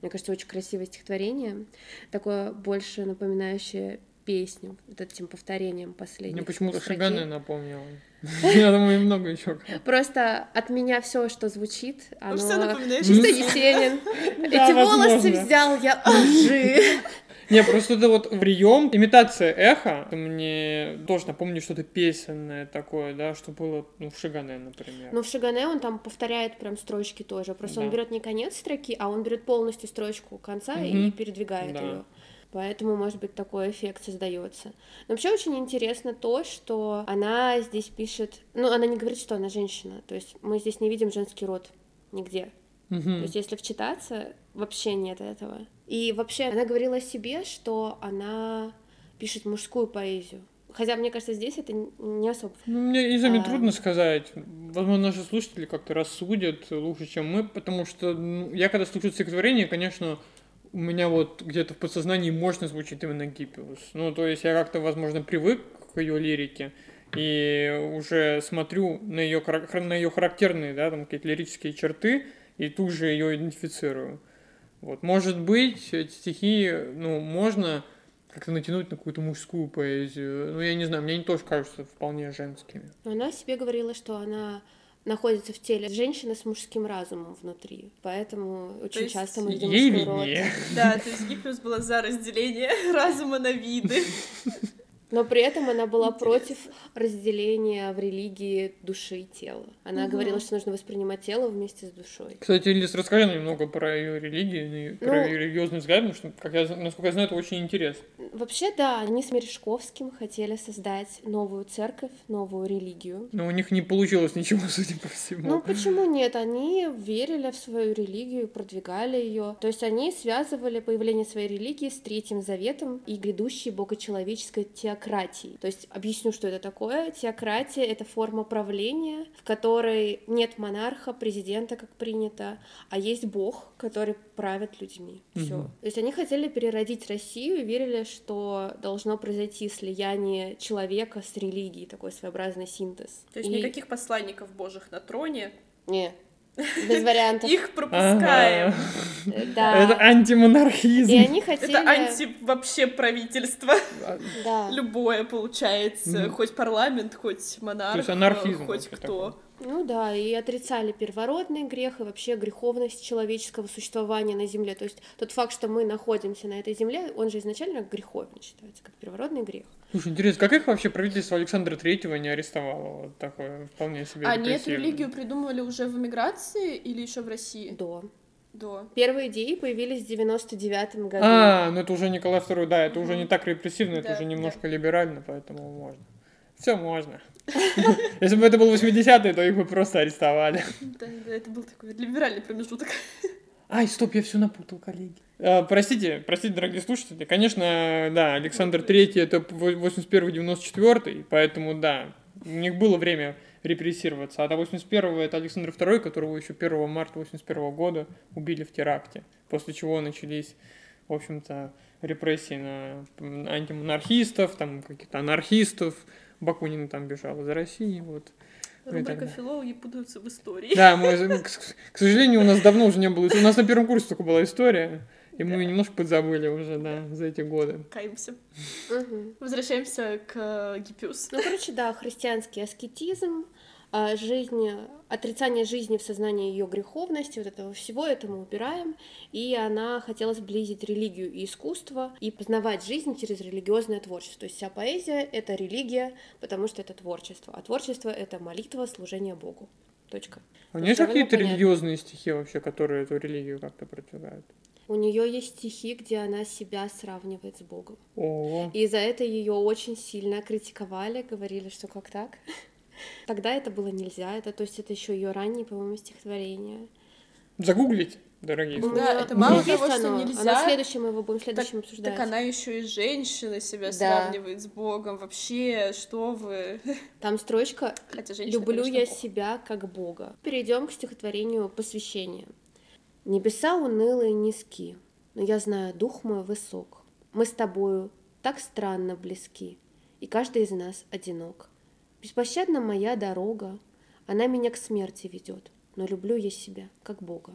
Мне кажется, очень красивое стихотворение, такое больше напоминающее песню, вот этим повторением последних. Мне почему-то. Шагана напомнила. (laughs) Я думаю, и много еще. Просто от меня все, что звучит, оно всё напоминает чисто. Есенин. (laughs) Эти волосы взял я у лжи. (laughs) Не, просто это вот прием, имитация эха, это мне тоже напомню что-то песенное такое, да, что было, ну, в Шагане, например. Но в Шагане он там повторяет прям строчки тоже. Просто он Да. берет не конец строки, а он берет полностью строчку конца и Мгм. передвигает Да. ее. Поэтому, может быть, такой эффект создается. Но вообще очень интересно то, что она здесь пишет. Ну, она не говорит, что она женщина. То есть мы здесь не видим женский род нигде. То Мгм. есть, если вчитаться, вообще нет этого. И вообще, она говорила о себе, что она пишет мужскую поэзию. Хотя, мне кажется, здесь это не особо. Ну, мне и сами А. трудно сказать. Возможно, наши слушатели как-то рассудят лучше, чем мы, потому что ну, я когда слушаю стихотворение, конечно, у меня вот где-то в подсознании мощно звучит именно Гиппиус. Ну, то есть я как-то, возможно, привык к ее лирике и уже смотрю на ее, на ее характерные, да, там какие-то лирические черты и тут же ее идентифицирую. Вот, может быть, эти стихи, ну, можно как-то натянуть на какую-то мужскую поэзию. Ну, я не знаю, мне они тоже кажутся вполне женскими. Она себе говорила, что она находится в теле женщины с мужским разумом внутри. Поэтому очень есть часто мы видим мужской род. Да, то есть Гиппиус была за разделение (laughs) разума на виды. (laughs) Но при этом она была против разделения в религии души и тела. Она Мгм. говорила, что нужно воспринимать тело вместе с душой. Кстати, Лиз, расскажи нам немного про ее религию и про Ну- ее религиозный взгляд, потому что, как я, насколько я знаю, это очень интересно. Вообще, да, они с Мережковским хотели создать новую церковь, новую религию. Но у них не получилось ничего, (laughs) судя по всему. Ну почему нет? Они верили в свою религию, продвигали ее. То есть они связывали появление своей религии с Третьим Заветом и грядущей богочеловеческой теократией. То есть объясню, что это такое. Теократия — это форма правления, в которой нет монарха, президента, как принято, а есть Бог, который правит людьми. Все. Мгм. То есть они хотели переродить Россию и верили, что должно произойти слияние человека с религией, такой своеобразный синтез. То есть И- никаких посланников божьих на троне. Не, без вариантов. Их пропускаем. Ага. Да. Это антимонархизм. И они хотели... Это анти вообще правительство. Да. Любое получается. Хоть парламент, хоть монарх, хоть кто. Ну да, и отрицали первородный грех и вообще греховность человеческого существования на Земле. То есть тот факт, что мы находимся на этой Земле, он же изначально греховен считается, как первородный грех. Слушай, интересно, как их вообще правительство Александра Третьего не арестовало? Вот такое вполне себе А нет, религию придумывали уже в эмиграции или еще в России? До. До. Первые идеи появились в 99 году. А, ну это уже Николай II, да, это уже не так репрессивно, это Да, уже да. немножко либерально, поэтому можно. Все можно. (laughs) Если бы это был 80-е, то их бы просто арестовали. Да, да, это был такой либеральный промежуток. Ай, стоп, я все напутал, коллеги. А, простите, простите, дорогие слушатели. Конечно, да, Александр Третий это 81-94, поэтому да, у них было время репрессироваться. А до 81-го это Александр II, которого еще 1 марта 81 года убили в теракте. После чего начались, в общем-то, репрессии на антимонархистов, там каких-то анархистов. Бакунин там бежал из России, вот. Ну и Рубрика далее. филологи путаются в истории. Да, мы, к, к сожалению, у нас давно уже не было. У нас на первом курсе только была история, и мы ее немножко подзабыли уже, да, за эти годы. Каемся. Мгм. Возвращаемся к э, Гиппиус. Ну, короче, да, христианский аскетизм, жизнь, отрицание жизни в сознании ее греховности, вот этого всего это мы убираем, и она хотела сблизить религию и искусство и познавать жизнь через религиозное творчество. То есть вся поэзия — это религия, потому что это творчество, а творчество — это молитва, служение Богу. Точка. А у нее какие-то религиозные стихи вообще, которые эту религию как-то продвигают? У нее есть стихи, где она себя сравнивает с Богом. О, И за это ее очень сильно критиковали, говорили, что как так. Тогда это было нельзя, это, то есть это еще ее ранние, по-моему, стихотворения. загуглить, дорогие слушатели. Да, это мало есть того, что оно. нельзя, Оно следующее мы его будем следующим обсуждать. Так она еще и женщина себя Да. сравнивает с Богом. Вообще, что вы? Там строчка Хотя женщина, «Люблю конечно, я Бог. себя как Бога». Перейдем к стихотворению посвящения. Небеса унылые низки, но я знаю, дух мой высок. Мы с тобою так странно близки, и каждый из нас одинок. Беспощадна моя дорога, она меня к смерти ведет, но люблю я себя как Бога.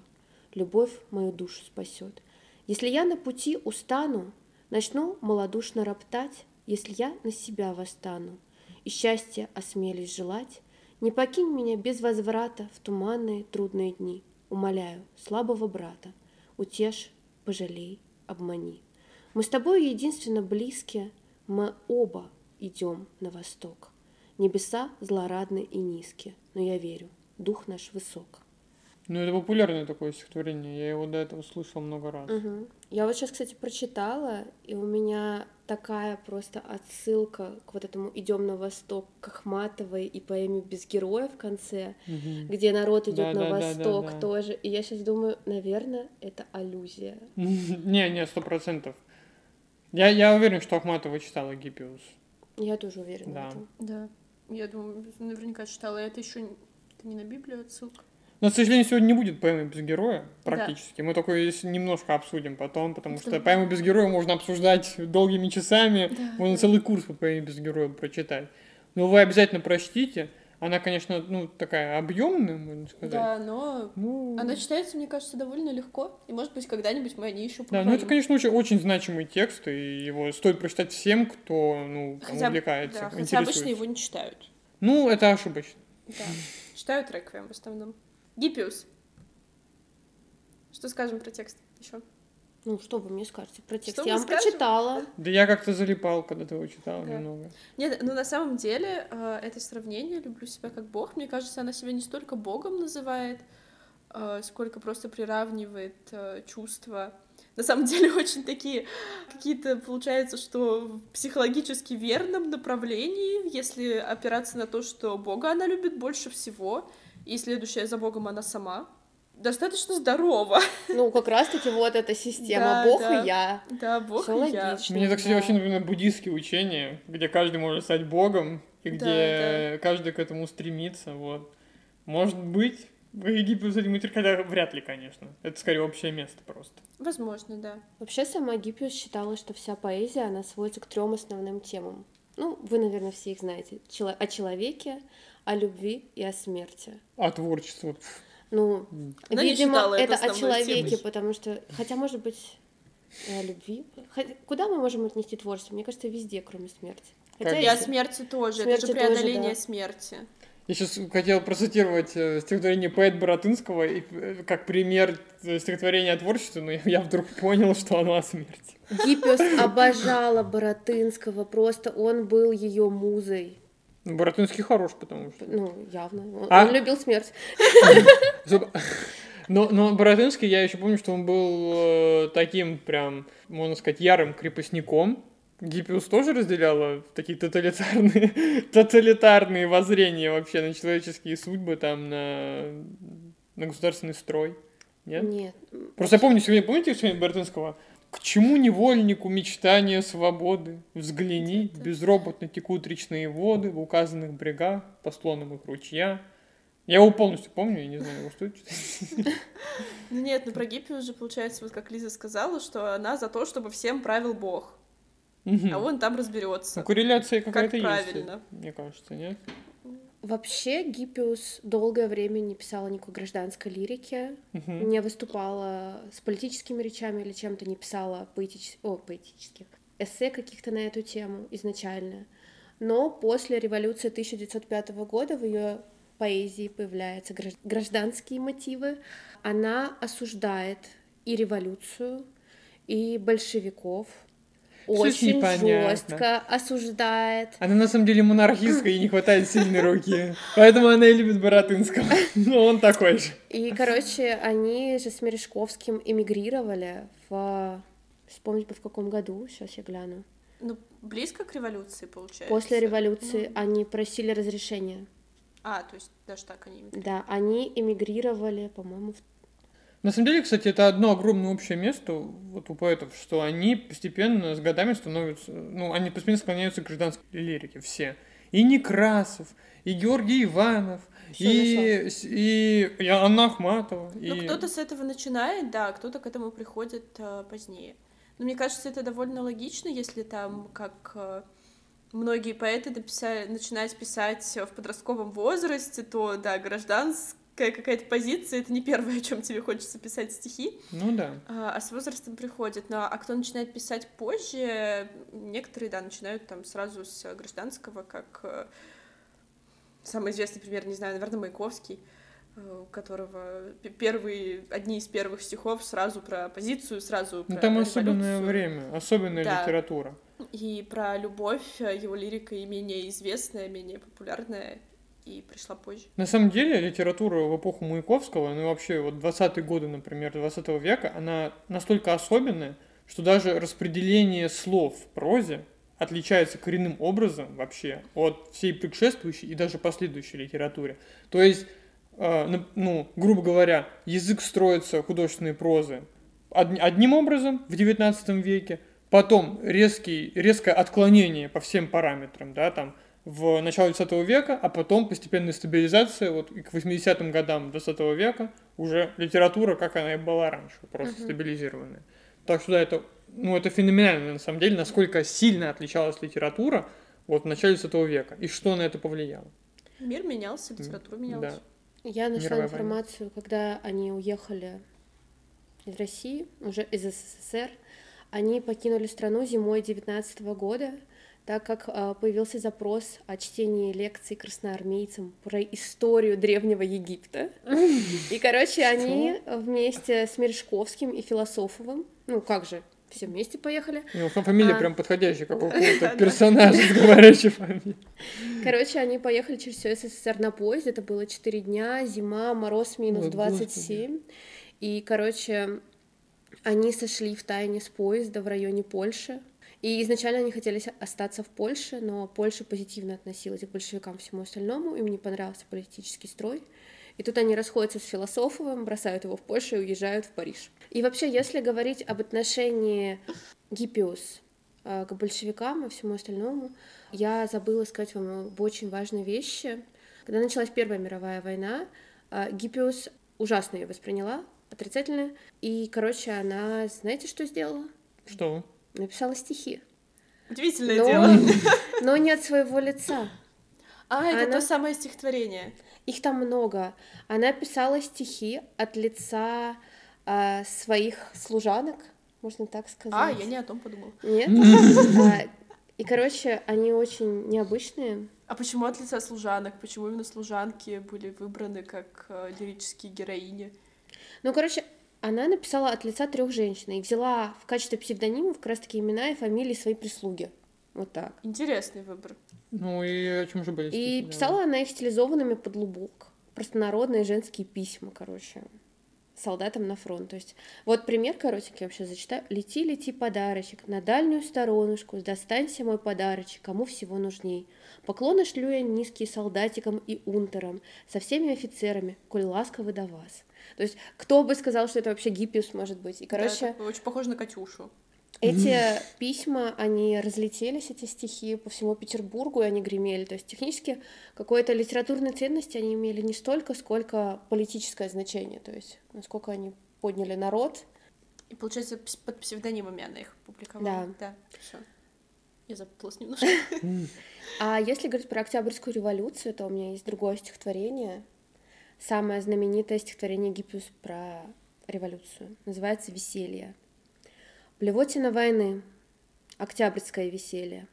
Любовь мою душу спасет. Если я на пути устану, начну малодушно роптать, если я на себя восстану и счастья осмелюсь желать, не покинь меня без возврата в туманные трудные дни. Умоляю, слабого брата, утешь, пожалей, обмани. Мы с тобой единственно близкие, мы оба идем на восток. Небеса злорадны и низкие, но я верю, дух наш высок. Ну, это популярное такое стихотворение, я его до этого слышал много раз. Мгм. Я вот сейчас, кстати, прочитала, и у меня такая просто отсылка к вот этому «Идем на восток» к Ахматовой и поэме «Без героя» в конце, Мгм. где народ идет на Да-да-да-да-да. восток тоже. И я сейчас думаю, наверное, это аллюзия. (laughs) Не, не, сто процентов. Я, я уверен, что Ахматова читала Гиппиус. Я тоже уверена Да. в этом. Да. Я думаю, наверняка читала. Это еще это не на Библию отсылка. Но, к сожалению, сегодня не будет поэмы без героя практически. Мы только немножко обсудим потом, потому что Да. поэму без героя можно обсуждать долгими часами. Да, Можно да. целый курс по поэме без героя прочитать. Но вы обязательно прочтите. Она, конечно, ну, такая объемная, можно сказать. Да, но Ну, она читается, мне кажется, довольно легко. И, может быть, когда-нибудь мы о ней еще да, поговорим. ну это, конечно, очень, очень значимый текст, и его стоит прочитать всем, кто ну, Хотя, увлекается, да, хотя обычно его не читают. Ну, это ошибочно. Да. Читают реквием в основном. Гиппиус. Что скажем про текст еще? Ну, что вы мне скажете про текст? Что Я вам скажем? прочитала. Да я как-то залипал, когда ты его читал Да. немного. Нет, ну на самом деле э, это сравнение «люблю себя как Бог», мне кажется, она себя не столько Богом называет, э, сколько просто приравнивает э, чувства. На самом деле (laughs) очень такие какие-то, получается, что в психологически верном направлении, если опираться на то, что Бога она любит больше всего, и следующая за Богом она сама, достаточно здорово. Ну, как раз-таки вот эта система Да, Бог да. и я. Да, Бог Всё и я. логично. Мне так, кстати, да. очень напоминает буддийские учения, где каждый может стать богом, и Да, где каждый к этому стремится, вот. Может быть, Египет с этим материк- хотя вряд ли, конечно. Это скорее общее место просто. Возможно, да. Вообще сама Гиппиус считала, что вся поэзия, она сводится к трем основным темам. Ну, вы, наверное, все их знаете. Чело- О человеке, о любви и о смерти. А творчество? Ну, Она видимо, это это о человеке, темой. потому что, хотя, может быть, и о любви. Хотя- Куда мы можем отнести творчество? Мне кажется, везде, кроме смерти. Хотя Как И о смерти тоже. Смерти это же тоже, преодоление да. смерти. Я сейчас хотел процитировать э, стихотворение поэт Боротынского и, э, как пример э, стихотворения о творчестве, но я, я вдруг понял, что оно о смерти. Гиппиус обожала Боротынского, просто он был ее музой. Боротынский хорош, потому что... Ну, явно. Он, А- он любил смерть. (laughs) Но, но Боротынский, я еще помню, что он был э, таким прям, можно сказать, ярым крепостником. Гиппиус тоже разделяла такие тоталитарные, (laughs) тоталитарные воззрения вообще на человеческие судьбы, там, на, на государственный строй. Нет? Нет. Просто я помню, сегодня, помните сегодня Боротынского? К чему невольнику мечтание свободы? Взгляни, безропотно текут речные воды в указанных брегах, по склонам их ручья. Я его полностью помню, я не знаю, его стоит читать. (laughs) Ну нет, ну про Гиппиус же получается, вот как Лиза сказала, что она за то, чтобы всем правил Бог, а он там разберется. Ну, корреляция какая-то есть, правильно. мне кажется, нет? Вообще Гиппиус долгое время не писала никакой гражданской лирики, Мгм. не выступала с политическими речами или чем-то, не писала поэтич... О, поэтических эссе каких-то на эту тему изначально. Но после революции 1905 года в ее поэзии появляются гражд- гражданские мотивы. Она осуждает и революцию, и большевиков. Очень жестко осуждает. Она на самом деле монархистка, ей не хватает сильной руки. Поэтому она и любит Боротынского. (laughs) Но он такой же. И, короче, они же с Мережковским эмигрировали в... Вспомнить бы в каком году, сейчас я гляну. Ну, близко к революции, получается. После революции Ну, они просили разрешения. А, то есть даже так они... Да, они эмигрировали, по-моему, в- На самом деле, кстати, это одно огромное общее место вот у поэтов, что они постепенно с годами становятся, ну, они постепенно склоняются к гражданской лирике, все. И Некрасов, и Георгий Иванов, и, и, и Анна Ахматова. Ну, и... кто-то с этого начинает, да, кто-то к этому приходит э, позднее. Но мне кажется, это довольно логично, если там, как э, многие поэты дописа- начинают писать в подростковом возрасте, то, да, гражданская какая-то позиция — это не первое, о чем тебе хочется писать стихи, Ну да. а а с возрастом приходит. Ну, а кто начинает писать позже, некоторые, да, начинают там сразу с гражданского, как э, самый известный пример, не знаю, наверное, Маяковский, э, у которого первые, одни из первых стихов сразу про оппозицию, сразу про Ну там особенное революцию. время, особенная Да. литература. И про любовь э, его лирика и менее известная, менее популярная, и пришла позже. На самом деле, литература в эпоху Маяковского, ну и вообще вот 20-е годы, например, 20 века, она настолько особенная, что даже распределение слов в прозе отличается коренным образом вообще от всей предшествующей и даже последующей литературе. То есть, э, ну, грубо говоря, язык строится художественной прозы од- одним образом в 19 веке, потом резкий, резкое отклонение по всем параметрам, да, там, в начале 20 века, а потом постепенная стабилизация, вот и к 80-м годам 20 века уже литература, как она и была раньше, просто Мгм. стабилизированная. Так что да, это, ну, это феноменально на самом деле, насколько сильно отличалась литература вот в начале 20 века, и что на это повлияло. Мир менялся, литература менялась. Да. Я нашла Мировая информацию, когда они уехали из России, уже из СССР. Они покинули страну зимой 19 года. Так как э, появился запрос о чтении лекций красноармейцам про историю древнего Египта. И, короче, они вместе с Мережковским и Философовым, ну как же, все вместе поехали. Ну, фамилия а... прям подходящая, как у (laughs) какого-то персонажа с говорящей фамилией. Короче, они поехали через все СССР на поезде, это было 4 дня, зима, мороз минус 27. И, короче, они сошли в тайне с поезда в районе Польши, и изначально они хотели остаться в Польше, но Польша позитивно относилась к большевикам всему остальному, им не понравился политический строй. И тут они расходятся с Философовым, бросают его в Польшу и уезжают в Париж. И вообще, если говорить об отношении Гиппиус э, к большевикам и всему остальному, я забыла сказать вам об очень важной вещи. Когда началась Первая мировая война, э, Гиппиус ужасно ее восприняла, отрицательно. И, короче, она, знаете, что сделала? Что? Написала стихи. Удивительное но, дело. (laughs) Но не от своего лица. А, это Она... то самое стихотворение. Их там много. Она писала стихи от лица э, своих служанок, можно так сказать. А, я не о том подумала. Нет? (laughs) А, и, короче, они очень необычные. А почему от лица служанок? Почему именно служанки были выбраны как э, лирические героини? Ну, короче, она написала от лица трех женщин и взяла в качестве псевдонимов как раз-таки имена и фамилии своей прислуги. Вот так. Интересный выбор. Ну и о чем же были И писала она их стилизованными под лубок. Простонародные женские письма, короче солдатам на фронт. То есть вот пример коротенький я вообще зачитаю. «Лети, лети, подарочек, на дальнюю сторонушку, достанься мой подарочек, кому всего нужней. Поклоны шлю я низкие солдатикам и унтерам, со всеми офицерами, коль ласковы до вас». То есть кто бы сказал, что это вообще Гиппиус может быть? И, короче... Да, очень похоже на Катюшу. Эти письма, они разлетелись, эти стихи, по всему Петербургу, и они гремели. То есть технически какой-то литературной ценности они имели не столько, сколько политическое значение. То есть насколько они подняли народ. И, получается, под псевдонимами она их публиковала. Да. Да, все. Я запуталась немножко. А если говорить про Октябрьскую революцию, то у меня есть другое стихотворение. Самое знаменитое стихотворение Гиппиус про революцию. Называется «Веселье». Блевотина войны, октябрьское веселье.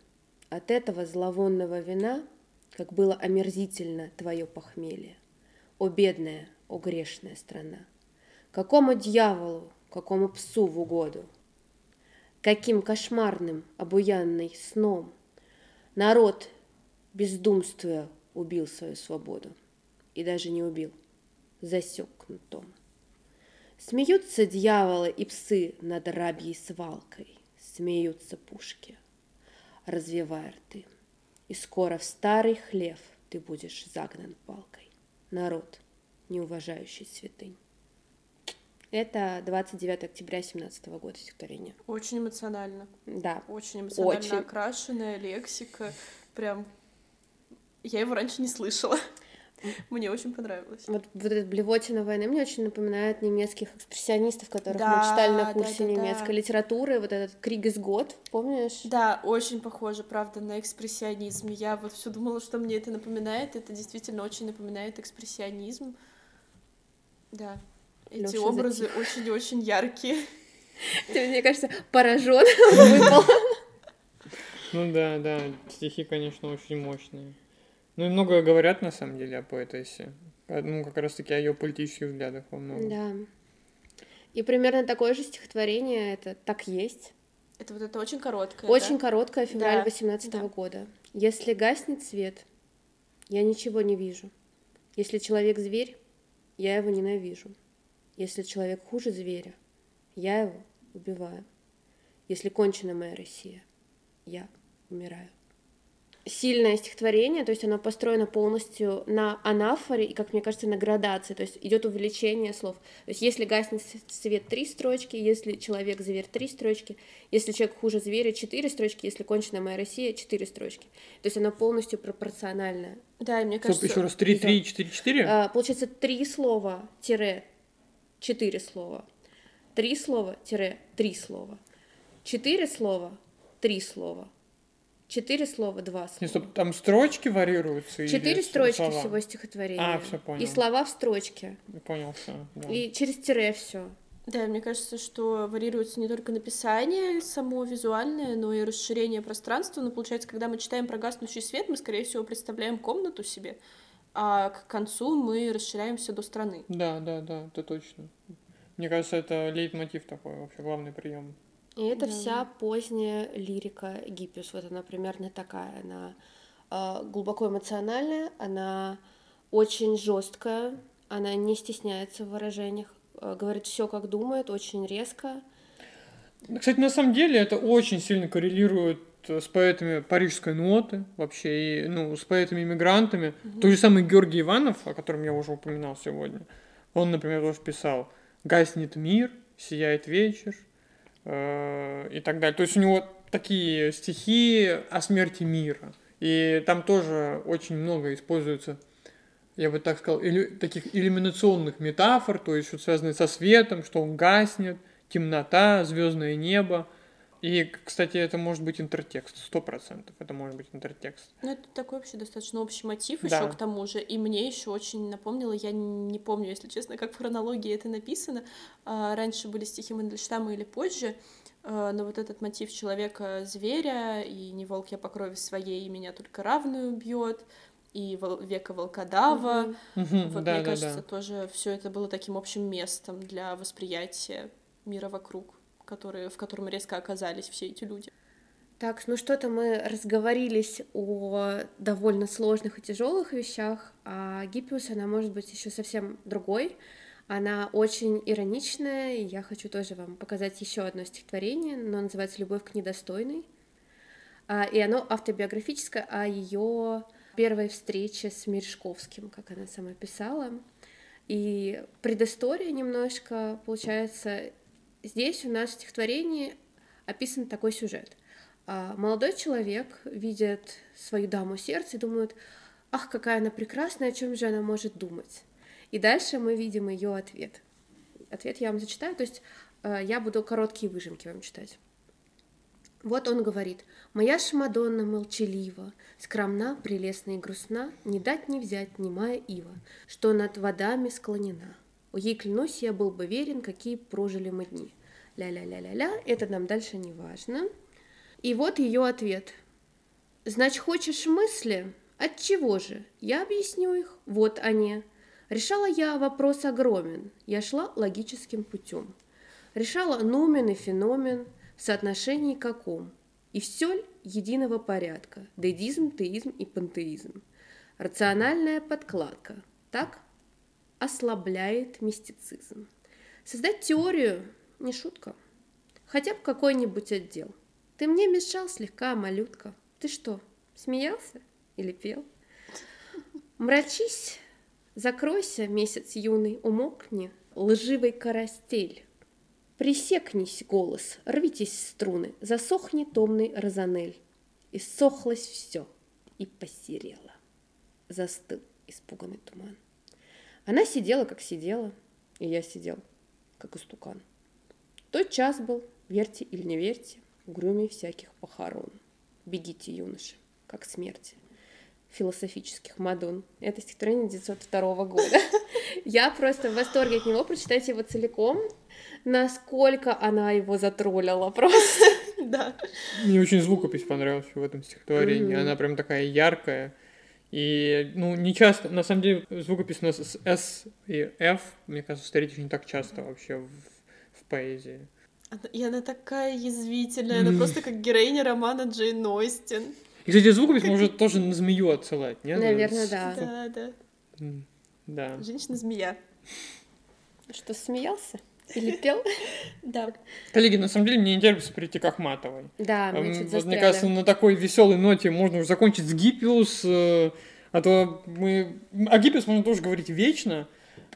От этого зловонного вина, как было омерзительно твое похмелье. О бедная, о грешная страна! Какому дьяволу, какому псу в угоду? Каким кошмарным, обуянный сном Народ, бездумствуя, убил свою свободу. И даже не убил, засек кнутом. Смеются дьяволы и псы над рабьей свалкой, Смеются пушки, развивая рты. И скоро в старый хлев ты будешь загнан палкой. Народ, не уважающий святынь. Это 29 октября 17 года стихотворение. Очень эмоционально. Да. Очень эмоционально Очень. окрашенная лексика. Прям... Я его раньше не слышала. (laughs) Мне очень понравилось. Вот, вот этот блевотина войны мне очень напоминает немецких экспрессионистов, которых да, мы читали на курсе да, да, немецкой да. литературы. Вот этот Кригес год, помнишь? Да, очень похоже, правда, на экспрессионизм. Я вот все думала, что мне это напоминает. Это действительно очень напоминает экспрессионизм. Да. Эти Лёша образы очень-очень яркие. (laughs) Ты, мне кажется, поражен (laughs) выпал. Ну да, да, стихи, конечно, очень мощные. Ну и много говорят, на самом деле, о поэтессе. Ну, как раз-таки о ее политических взглядах во многом. Да. И примерно такое же стихотворение это «Так есть». Это вот это очень короткое, Очень да? короткое, февраль да, 18 -го да. года. Если гаснет свет, я ничего не вижу. Если человек зверь, я его ненавижу. Если человек хуже зверя, я его убиваю. Если кончена моя Россия, я умираю сильное стихотворение, то есть оно построено полностью на анафоре и, как мне кажется, на градации, то есть идет увеличение слов. То есть если гаснет свет три строчки, если человек зверь три строчки, если человек хуже зверя четыре строчки, если кончена моя Россия четыре строчки. То есть оно полностью пропорциональное. Да, и мне кажется... Стоп, еще раз, три, три, четыре, четыре? А, получается три слова, тире, четыре слова. Три слова, тире, три слова. Четыре слова, три слова Четыре слова, два слова. Не, стоп, там строчки варьируются? Четыре строчки слова? всего стихотворения. А, все понял. И слова в строчке. Понял, все. Да. И через тире все. Да, мне кажется, что варьируется не только написание само визуальное, но и расширение пространства. Но получается, когда мы читаем про гаснущий свет, мы, скорее всего, представляем комнату себе, а к концу мы расширяемся до страны. Да, да, да, это точно. Мне кажется, это лейтмотив такой, вообще главный прием. И это Да. вся поздняя лирика Гиппиус. Вот она примерно такая. Она э, глубоко эмоциональная, она очень жесткая, она не стесняется в выражениях, э, говорит все как думает, очень резко. Ну, Кстати, на самом деле это очень сильно коррелирует э, с поэтами парижской ноты вообще, и, ну, с поэтами-иммигрантами. Тот же самый Георгий Иванов, о котором я уже упоминал сегодня, он, например, тоже писал «Гаснет мир, сияет вечер» э, и так далее. То есть у него такие стихи о смерти мира. И там тоже очень много используется, я бы так сказал, иллю- таких иллюминационных метафор, то есть что связанные со светом, что он гаснет, темнота, звездное небо. И, кстати, это может быть интертекст, сто процентов. Это может быть интертекст. Ну, это такой вообще достаточно общий мотив Да. еще к тому же. И мне еще очень напомнило, я не помню, если честно, как в хронологии это написано. А, Раньше были стихи Мандельштама или позже, а, но вот этот мотив человека-зверя, и не волк я по крови своей, и меня только равную бьет, и века волкодава. Мгм, Вот, да, мне да, кажется, да. тоже все это было таким общим местом для восприятия мира вокруг, которые, в котором резко оказались все эти люди. Так, ну что-то мы разговорились о довольно сложных и тяжелых вещах, а Гиппиус, она может быть еще совсем другой. Она очень ироничная, и я хочу тоже вам показать еще одно стихотворение, оно называется «Любовь к недостойной». А, И оно автобиографическое о ее первой встрече с Мережковским, как она сама писала. И предыстория немножко, получается, здесь у нас в стихотворении описан такой сюжет. А, Молодой человек видит свою даму сердца и думает, ах, какая она прекрасная, о чем же она может думать. И дальше мы видим ее ответ. Ответ я вам зачитаю, то есть э, я буду короткие выжимки вам читать. Вот он говорит, «Моя ж Мадонна молчалива, скромна, прелестна и грустна, не дать не взять немая ива, что над водами склонена. У ей, клянусь, я был бы верен, какие прожили мы дни». Ля-ля-ля-ля-ля, это нам дальше не важно. И вот ее ответ. Значит, хочешь мысли? От чего же? Я объясню их. Вот они. Решала я вопрос огромен. Я шла логическим путем. Решала нумен и феномен в соотношении каком. И все единого порядка. Дедизм, теизм и пантеизм. Рациональная подкладка. Так ослабляет мистицизм. Создать теорию не шутка. Хотя бы какой-нибудь отдел. Ты мне мешал слегка, малютка. Ты что, смеялся или пел? Мрачись, закройся, месяц юный, умокни, лживый карастель. Присекнись, голос, рвитесь струны, засохни томный розанель. И сохлось все, и посерело. Застыл испуганный туман. Она сидела, как сидела, и я сидел, как истукан. Тот час был, верьте или не верьте, угрюмей всяких похорон. Бегите, юноши, как смерти философических Мадон. Это стихотворение 1902 года. (laughs) Я просто в восторге от него. Прочитайте его целиком. Насколько она его затроллила просто. (laughs) Да. Мне очень звукопись понравилась в этом стихотворении. Она прям такая яркая. И, ну, не часто, на самом деле, звукопись у нас с S и F, мне кажется, встретить не так часто вообще в поэзии. Она- И она такая язвительная, она просто как героиня романа Джейн Остин. И, кстати, звукопись может тоже на змею отсылать, нет? Наверное, да. Да, да. Да. Женщина-змея. Что, смеялся? Или пел? (laughs) Да. Коллеги, на самом деле мне не терпится перейти к Ахматовой. Да, мы Эм, чуть вот мне застряли. кажется, на такой веселой ноте можно уже закончить с Гиппиус, э, а то мы... О Гиппиус можно тоже говорить вечно,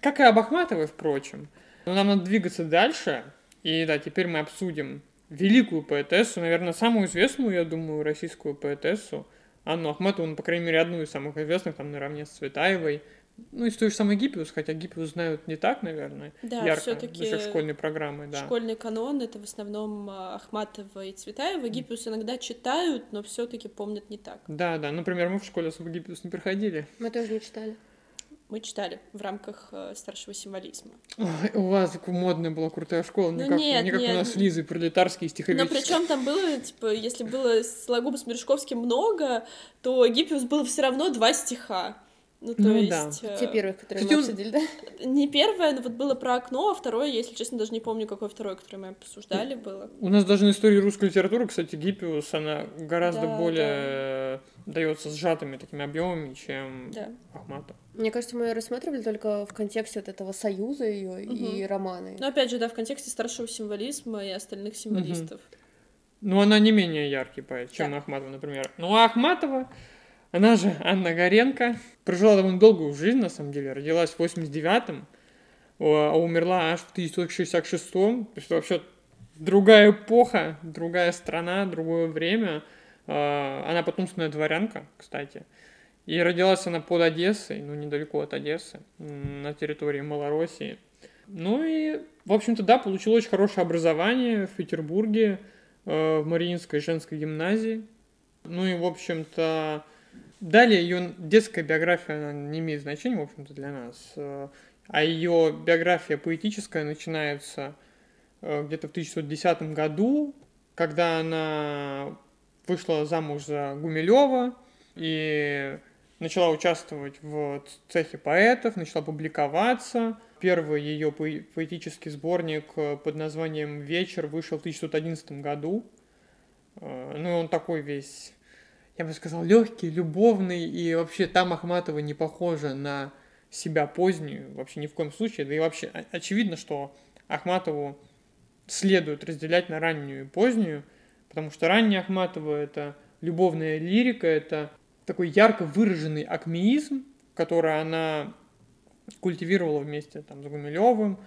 как и об Ахматовой, впрочем. Но нам надо двигаться дальше, и да, теперь мы обсудим великую поэтессу, наверное, самую известную, я думаю, российскую поэтессу, Анну Ахматову, ну, по крайней мере, одну из самых известных, там, наравне с Цветаевой. Ну, и с той же самой Гиппиус, хотя Гиппиус знают не так, наверное, Да, ярко, всё-таки за счет школьной программы, да. Школьный канон это в основном а, Ахматова и Цветаева. Гиппиус иногда читают, но все-таки помнят не так. Да, да, например, мы в школе особо Гиппиус не проходили. Мы тоже не читали. Мы читали в рамках э, старшего символизма. Ой, у вас модная была крутая школа, не, Ну как, нет, не как нет. у нас с Лизой, пролетарские Но стиховические. причем там было, типа, если было с Мережковским много, то Гиппиус было все равно два стиха. Ну, то Ну да. есть... э, Те первые, которые Кстати, мы обсудили, да? Не первое, но вот было про окно, а второе, если честно, даже не помню, какое второе, которое мы обсуждали, было. У нас даже на истории русской литературы, кстати, Гиппиус, она гораздо Да, более дается сжатыми такими объемами, чем Да. Ахматов. Мне кажется, мы ее рассматривали только в контексте вот этого союза ее и Мгм. романы. Но опять же, да, в контексте старшего символизма и остальных символистов. Но она не менее яркий поэт, чем Да. Ахматова, например. Ну, а Ахматова, она же Анна Горенко, прожила довольно долгую жизнь, на самом деле. Родилась в 89-м, а умерла аж в 1966-м. То есть вообще другая эпоха, другая страна, другое время. А, Она потомственная дворянка, кстати. И родилась она под Одессой, ну, недалеко от Одессы, на территории Малороссии. Ну и, в общем-то, да, получила очень хорошее образование в Петербурге, э, в Мариинской женской гимназии. Ну и, в общем-то, далее ее детская биография, она не имеет значения, в общем-то, для нас. А ее биография поэтическая начинается э, где-то в 1910 году, когда она вышла замуж за Гумилева и начала участвовать в цехе поэтов, начала публиковаться. Первый ее поэ- поэтический сборник э, под названием «Вечер» вышел в 1911 году. Э, Ну, он такой весь, я бы сказал, легкий, любовный, и вообще там Ахматова не похожа на себя позднюю, вообще ни в коем случае. Да и вообще очевидно, что Ахматову следует разделять на раннюю и позднюю, потому что ранняя Ахматова — это любовная лирика, это такой ярко выраженный акмеизм, который она культивировала вместе там, с Гумилевым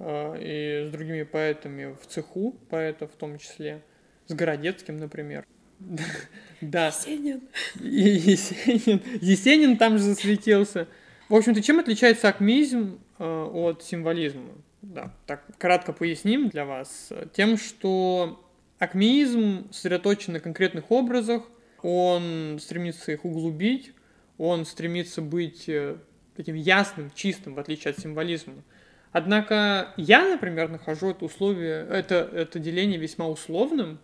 э, и с другими поэтами в цеху поэтов в том числе, с Городецким, например. Да, Есенин. Есенин. Есенин там же засветился. В общем-то, чем отличается акмеизм э, от символизма? Да, так кратко поясним для вас. Тем, что акмеизм сосредоточен на конкретных образах, он стремится их углубить, он стремится быть э, таким ясным, чистым, в отличие от символизма. Однако я, например, нахожу это условие, это, это деление весьма условным,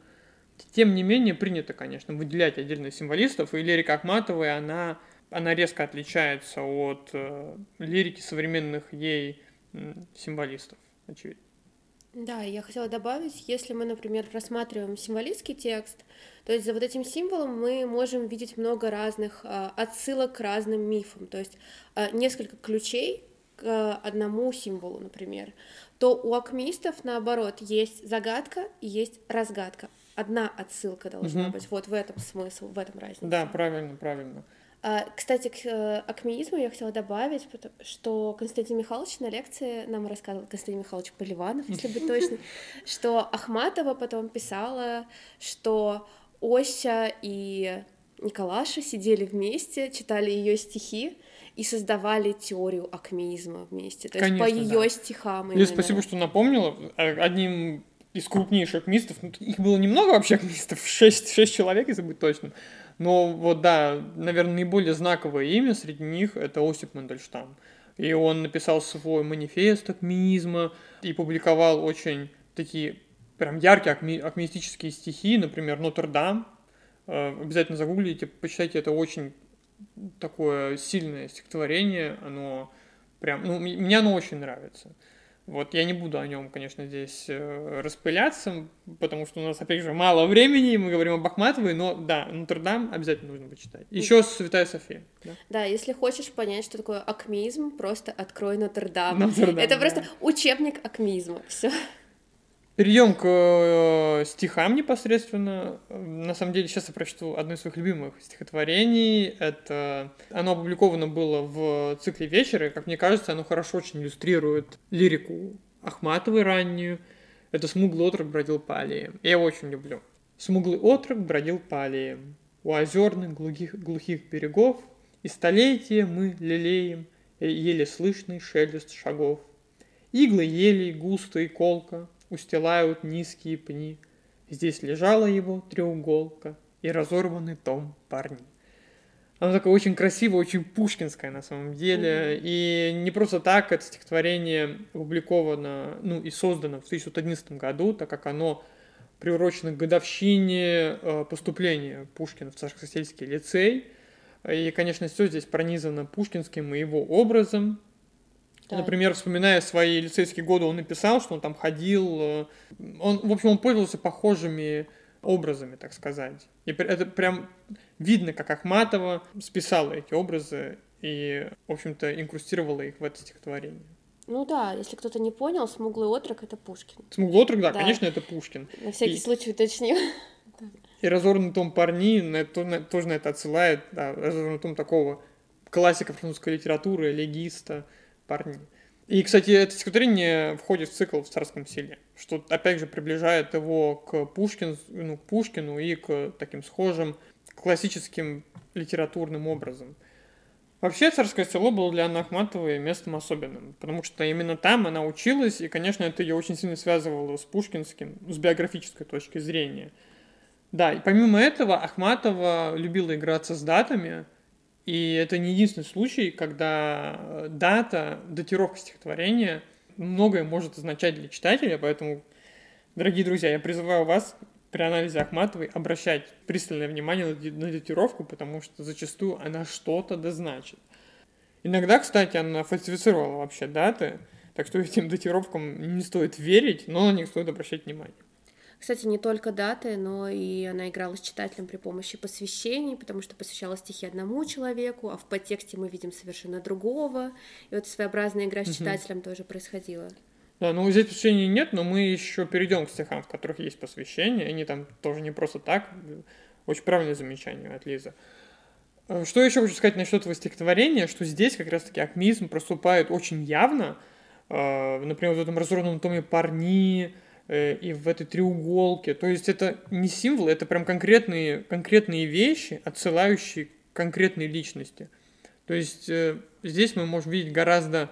тем не менее, принято, конечно, выделять отдельно символистов, и лирика Ахматовой, она, она резко отличается от э, лирики современных ей м, символистов, очевидно. Да, я хотела добавить, если мы, например, рассматриваем символистский текст, то есть за вот этим символом мы можем видеть много разных а, отсылок к разным мифам, то есть а, несколько ключей к одному символу, например, то у акмеистов, наоборот, есть загадка и есть разгадка. Одна отсылка должна Мгм. быть. Вот в этом смысл, в этом разница. Да, правильно, правильно. А, Кстати, к э, акмеизму я хотела добавить, что Константин Михайлович на лекции нам рассказывал, Константин Михайлович Поливанов, если быть точным, (laughs) что Ахматова потом писала, что Ося и Николаша сидели вместе, читали ее стихи и создавали теорию акмеизма вместе. То есть по ее да. стихам. Лиз, спасибо, что напомнила. Э, Одним из крупнейших мистов, ну, их было немного вообще (laughs) мистов, шесть, шесть человек, если быть точным. Но вот да, наверное, наиболее знаковое имя среди них это Осип Мандельштам. И он написал свой манифест акмеизма и публиковал очень такие прям яркие акме- акмеистические стихи, например, Нотр-Дам. Э, Обязательно загуглите, почитайте, это очень такое сильное стихотворение, оно прям, ну, мне оно очень нравится. Вот я не буду о нем, конечно, здесь э, распыляться, потому что у нас, опять же, мало времени, и мы говорим об Ахматовой, но да, Нотр-Дам обязательно нужно почитать. Еще Святая София. Да? Да, если хочешь понять, что такое акмеизм, просто открой Нотр-Дам. Нотр-Дам, Это да. просто учебник акмеизма. Все. Перейдем к э, стихам непосредственно. На самом деле, сейчас я прочту одно из своих любимых стихотворений. Это оно опубликовано было в цикле «Вечеры». Как мне кажется, оно хорошо очень иллюстрирует лирику Ахматовой раннюю. Это «Смуглый отрок бродил по аллеям». Я его очень люблю. «Смуглый отрок бродил по аллеям. У озерных глухих, глухих берегов и столетия мы лелеем э, еле слышный шелест шагов. Иглы елей густо и колко устилают низкие пни. Здесь лежала его треуголка и разорванный том парни. Оно такое очень красивое, очень пушкинское на самом деле. И не просто так это стихотворение опубликовано, ну и создано в 1911 году, так как оно приурочено к годовщине э, поступления Пушкина в Царско-сельский лицей. И, конечно, все здесь пронизано пушкинским и его образом. Да. Например, вспоминая свои лицейские годы, он написал, что он там ходил, э, он, в общем, он пользовался похожими образами, так сказать. И это прям видно, как Ахматова списала эти образы и, в общем-то, инкрустировала их в это стихотворение. Ну да, если кто-то не понял, смуглый отрок это Пушкин. Смуглый отрок, да, да. конечно, это Пушкин. На всякий и... случай уточню. (laughs) И разорванный том парни на это, на, тоже на это отсылает, да, разорванный том такого классика французской литературы, легиста, парни. И, кстати, это стихотворение входит в цикл в царском селе, что, опять же, приближает его к Пушкину, ну, к Пушкину и к таким схожим классическим литературным образом. Вообще, царское село было для Анны Ахматовой местом особенным, потому что именно там она училась, и, конечно, это ее очень сильно связывало с пушкинским, с биографической точки зрения. Да, и помимо этого, Ахматова любила играться с датами, и это не единственный случай, когда э, дата, датировка стихотворения многое может означать для читателя, поэтому, дорогие друзья, я призываю вас при анализе Ахматовой обращать пристальное внимание на датировку, потому что зачастую она что-то дозначит. Иногда, кстати, она фальсифицировала вообще даты, так что этим датировкам не стоит верить, но на них стоит обращать внимание. Кстати, не только даты, но и она играла с читателем при помощи посвящений, потому что посвящала стихи одному человеку, а в подтексте мы видим совершенно другого. И вот своеобразная игра с читателем тоже происходила. Да, ну здесь посвящений нет, но мы еще перейдем к стихам, в которых есть посвящение. Они там тоже не просто так. Очень правильное замечание от Лизы. Э, что еще хочу сказать насчет этого стихотворения, что здесь как раз-таки акмизм проступает очень явно. Э, например, в этом разорванном томе «Парни», и в этой треуголке. То есть это не символы, это прям конкретные, конкретные вещи, отсылающие к конкретной личности. То есть э, здесь мы можем видеть гораздо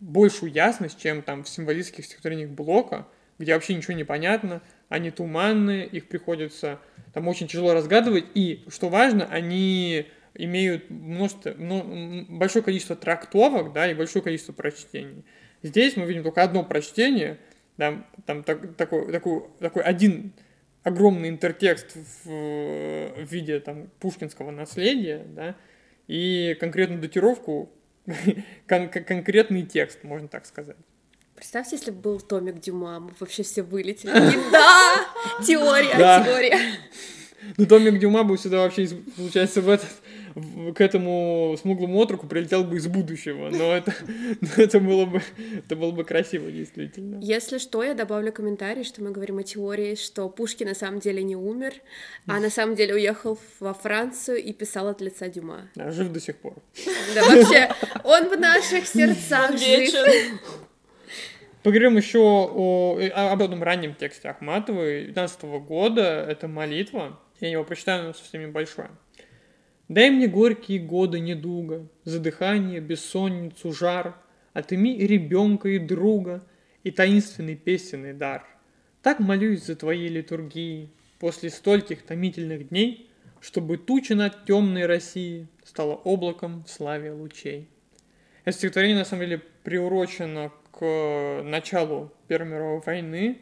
большую ясность, чем там в символистских стихотворениях Блока, где вообще ничего не понятно, они туманные, их приходится там очень тяжело разгадывать, и, что важно, они имеют множество, ну, большое количество трактовок, да, и большое количество прочтений. Здесь мы видим только одно прочтение – там, там так, такой, такой, такой один огромный интертекст в, в виде там, пушкинского наследия, да, и конкретную датировку, (laughs) кон конкретный текст, можно так сказать. Представьте, если бы был Томик Дюма, мы вообще все вылетели. (laughs) Да! Теория, теория. Ну, Томик Дюма бы сюда вообще, получается, в этот к этому смуглому отруку прилетел бы из будущего, но это, (laughs) это, было бы, это было бы красиво, действительно. Если что, я добавлю комментарий, что мы говорим о теории, что Пушкин на самом деле не умер, а на самом деле уехал во Францию и писал от лица Дюма. Да, жив до сих пор. Да, вообще, он в наших сердцах жив. Поговорим еще о, об одном раннем тексте Ахматовой 19 года. Это молитва. Я его прочитаю, но совсем небольшое. Дай мне горькие годы недуга, Задыхание, бессонницу, жар, Отыми ребенка и друга И таинственный песенный дар. Так молюсь за твоей литургии После стольких томительных дней, Чтобы туча над темной Россией Стала облаком в славе лучей. Это стихотворение, на самом деле, приурочено к началу Первой мировой войны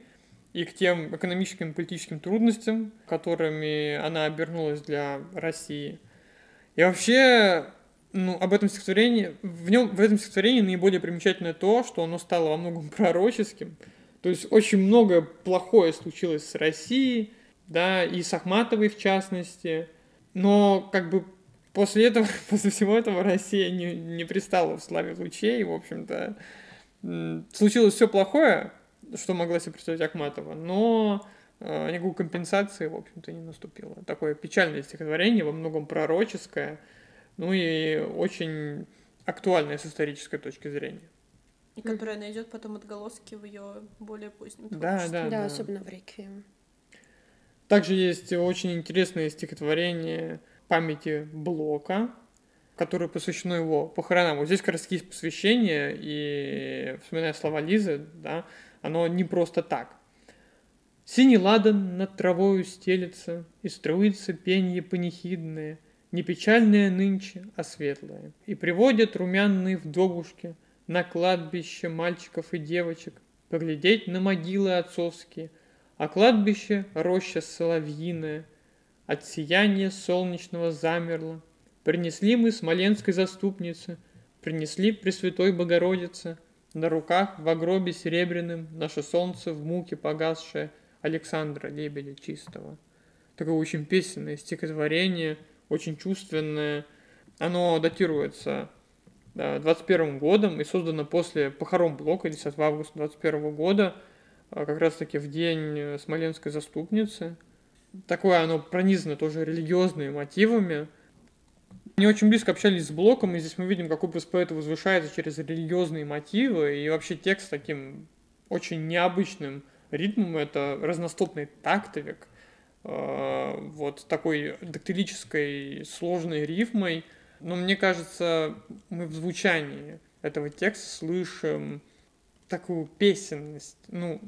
и к тем экономическим и политическим трудностям, которыми она обернулась для России – и вообще, ну, об этом стихотворении, в нем, в этом стихотворении наиболее примечательное то, что оно стало во многом пророческим. То есть очень многое плохое случилось с Россией, да, и с Ахматовой в частности. Но как бы после этого, (laughs) после всего этого Россия не, не пристала в славе лучей, в общем-то. Случилось все плохое, что могла себе представить Ахматова, но никакой компенсации, в общем-то, не наступило. Такое печальное стихотворение, во многом пророческое, ну и очень актуальное с исторической точки зрения. И которая найдет потом отголоски в ее более позднем да, да, да, да, особенно в Реквием. Также есть очень интересное стихотворение памяти Блока, которое посвящено его похоронам. Вот здесь как раз есть посвящение, и, вспоминая слова Лизы, да, оно не просто так. Синий ладан над травою стелется, И струится пенье панихидное, Не печальная нынче, а светлая. И приводят румяные вдовушки на кладбище мальчиков и девочек поглядеть на могилы отцовские, а кладбище — роща соловьиная, от сияния солнечного замерло. Принесли мы смоленской заступнице, принесли Пресвятой Богородице, на руках в гробе серебряным наше солнце в муке погасшее Александра Лебедя Чистого. Такое очень песенное стихотворение — очень чувственное. Оно датируется 21 годом и создано после похорон Блока 10 августа 21 года, а, как раз-таки в день э, Смоленской заступницы. Такое оно пронизано тоже религиозными мотивами. Они очень близко общались с Блоком, и здесь мы видим, как образ поэта возвышается через религиозные мотивы, и вообще текст таким очень необычным ритмом, это разностопный тактовик, Э, вот такой дактилической сложной рифмой. Но мне кажется, мы в звучании этого текста слышим такую песенность, ну,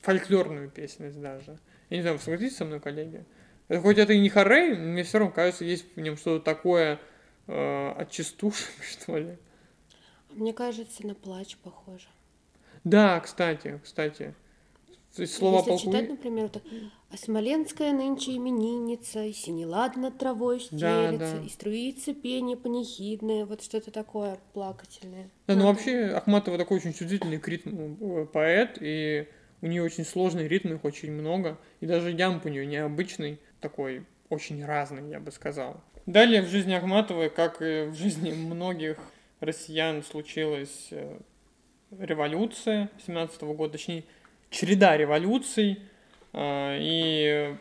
фольклорную песенность даже. Я не знаю, вы согласитесь со мной, коллеги? Хоть это и не хорей, мне все равно кажется, есть в нем что-то такое э, отчастушное, (laughs) что ли. Мне кажется, на плач похоже. Да, кстати, кстати. То есть слова Если полку... читать, например, так, а Смоленская нынче именинница, и синелад над травой стелется, да, да. и струится пение панихидное, вот что-то такое плакательное. Да, ну вообще Ахматова такой очень чувствительный к ритму э, поэт, и у нее очень сложный ритм, их очень много, и даже ямп у нее необычный, такой очень разный, я бы сказал. Далее в жизни Ахматовой, как и в жизни многих россиян, случилась э, революция 17 -го года, точнее, череда революций, а, и,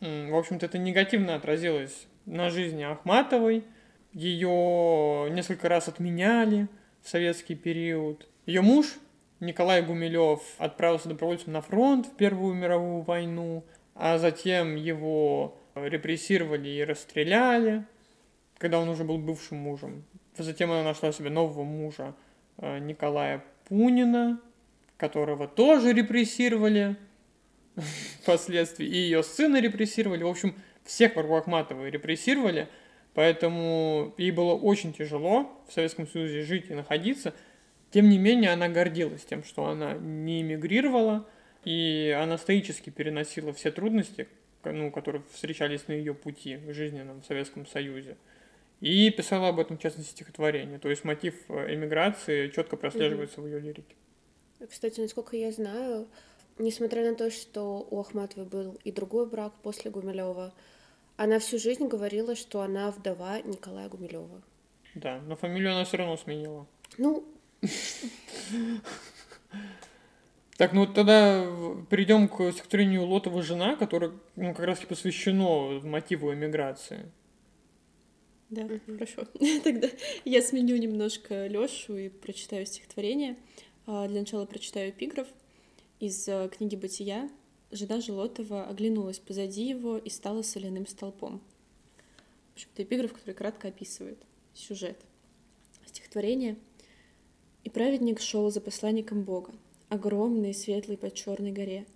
в общем-то, это негативно отразилось на жизни Ахматовой. Ее несколько раз отменяли в советский период. Ее муж Николай Гумилев отправился добровольцем на фронт в Первую мировую войну, а затем его репрессировали и расстреляли, когда он уже был бывшим мужем. Затем она нашла себе нового мужа а, Николая Пунина, которого тоже репрессировали (laughs) впоследствии, и ее сына репрессировали. В общем, всех врагов Ахматовой репрессировали, поэтому ей было очень тяжело в Советском Союзе жить и находиться. Тем не менее, она гордилась тем, что она не эмигрировала, и она стоически переносила все трудности, ну, которые встречались на ее пути в жизненном Советском Союзе. И писала об этом, в частности, стихотворение. То есть мотив э, эмиграции четко прослеживается mm-hmm. в ее лирике. Кстати, насколько я знаю, несмотря на то, что у Ахматовой был и другой брак после Гумилева, она всю жизнь говорила, что она вдова Николая Гумилева. Да, но фамилию она все равно сменила. Ну. Так, ну тогда перейдем к стихотворению Лотова «Жена», которое ну, как раз посвящено мотиву эмиграции. Да, хорошо. (laughs) Тогда я сменю немножко Лёшу и прочитаю стихотворение. А, для начала прочитаю эпиграф из э, книги «Бытия». Жена Желотова оглянулась позади его и стала соляным столпом. В общем, это эпиграф, который кратко описывает сюжет стихотворения. «И праведник шел за посланником Бога, огромный и светлый по черной горе.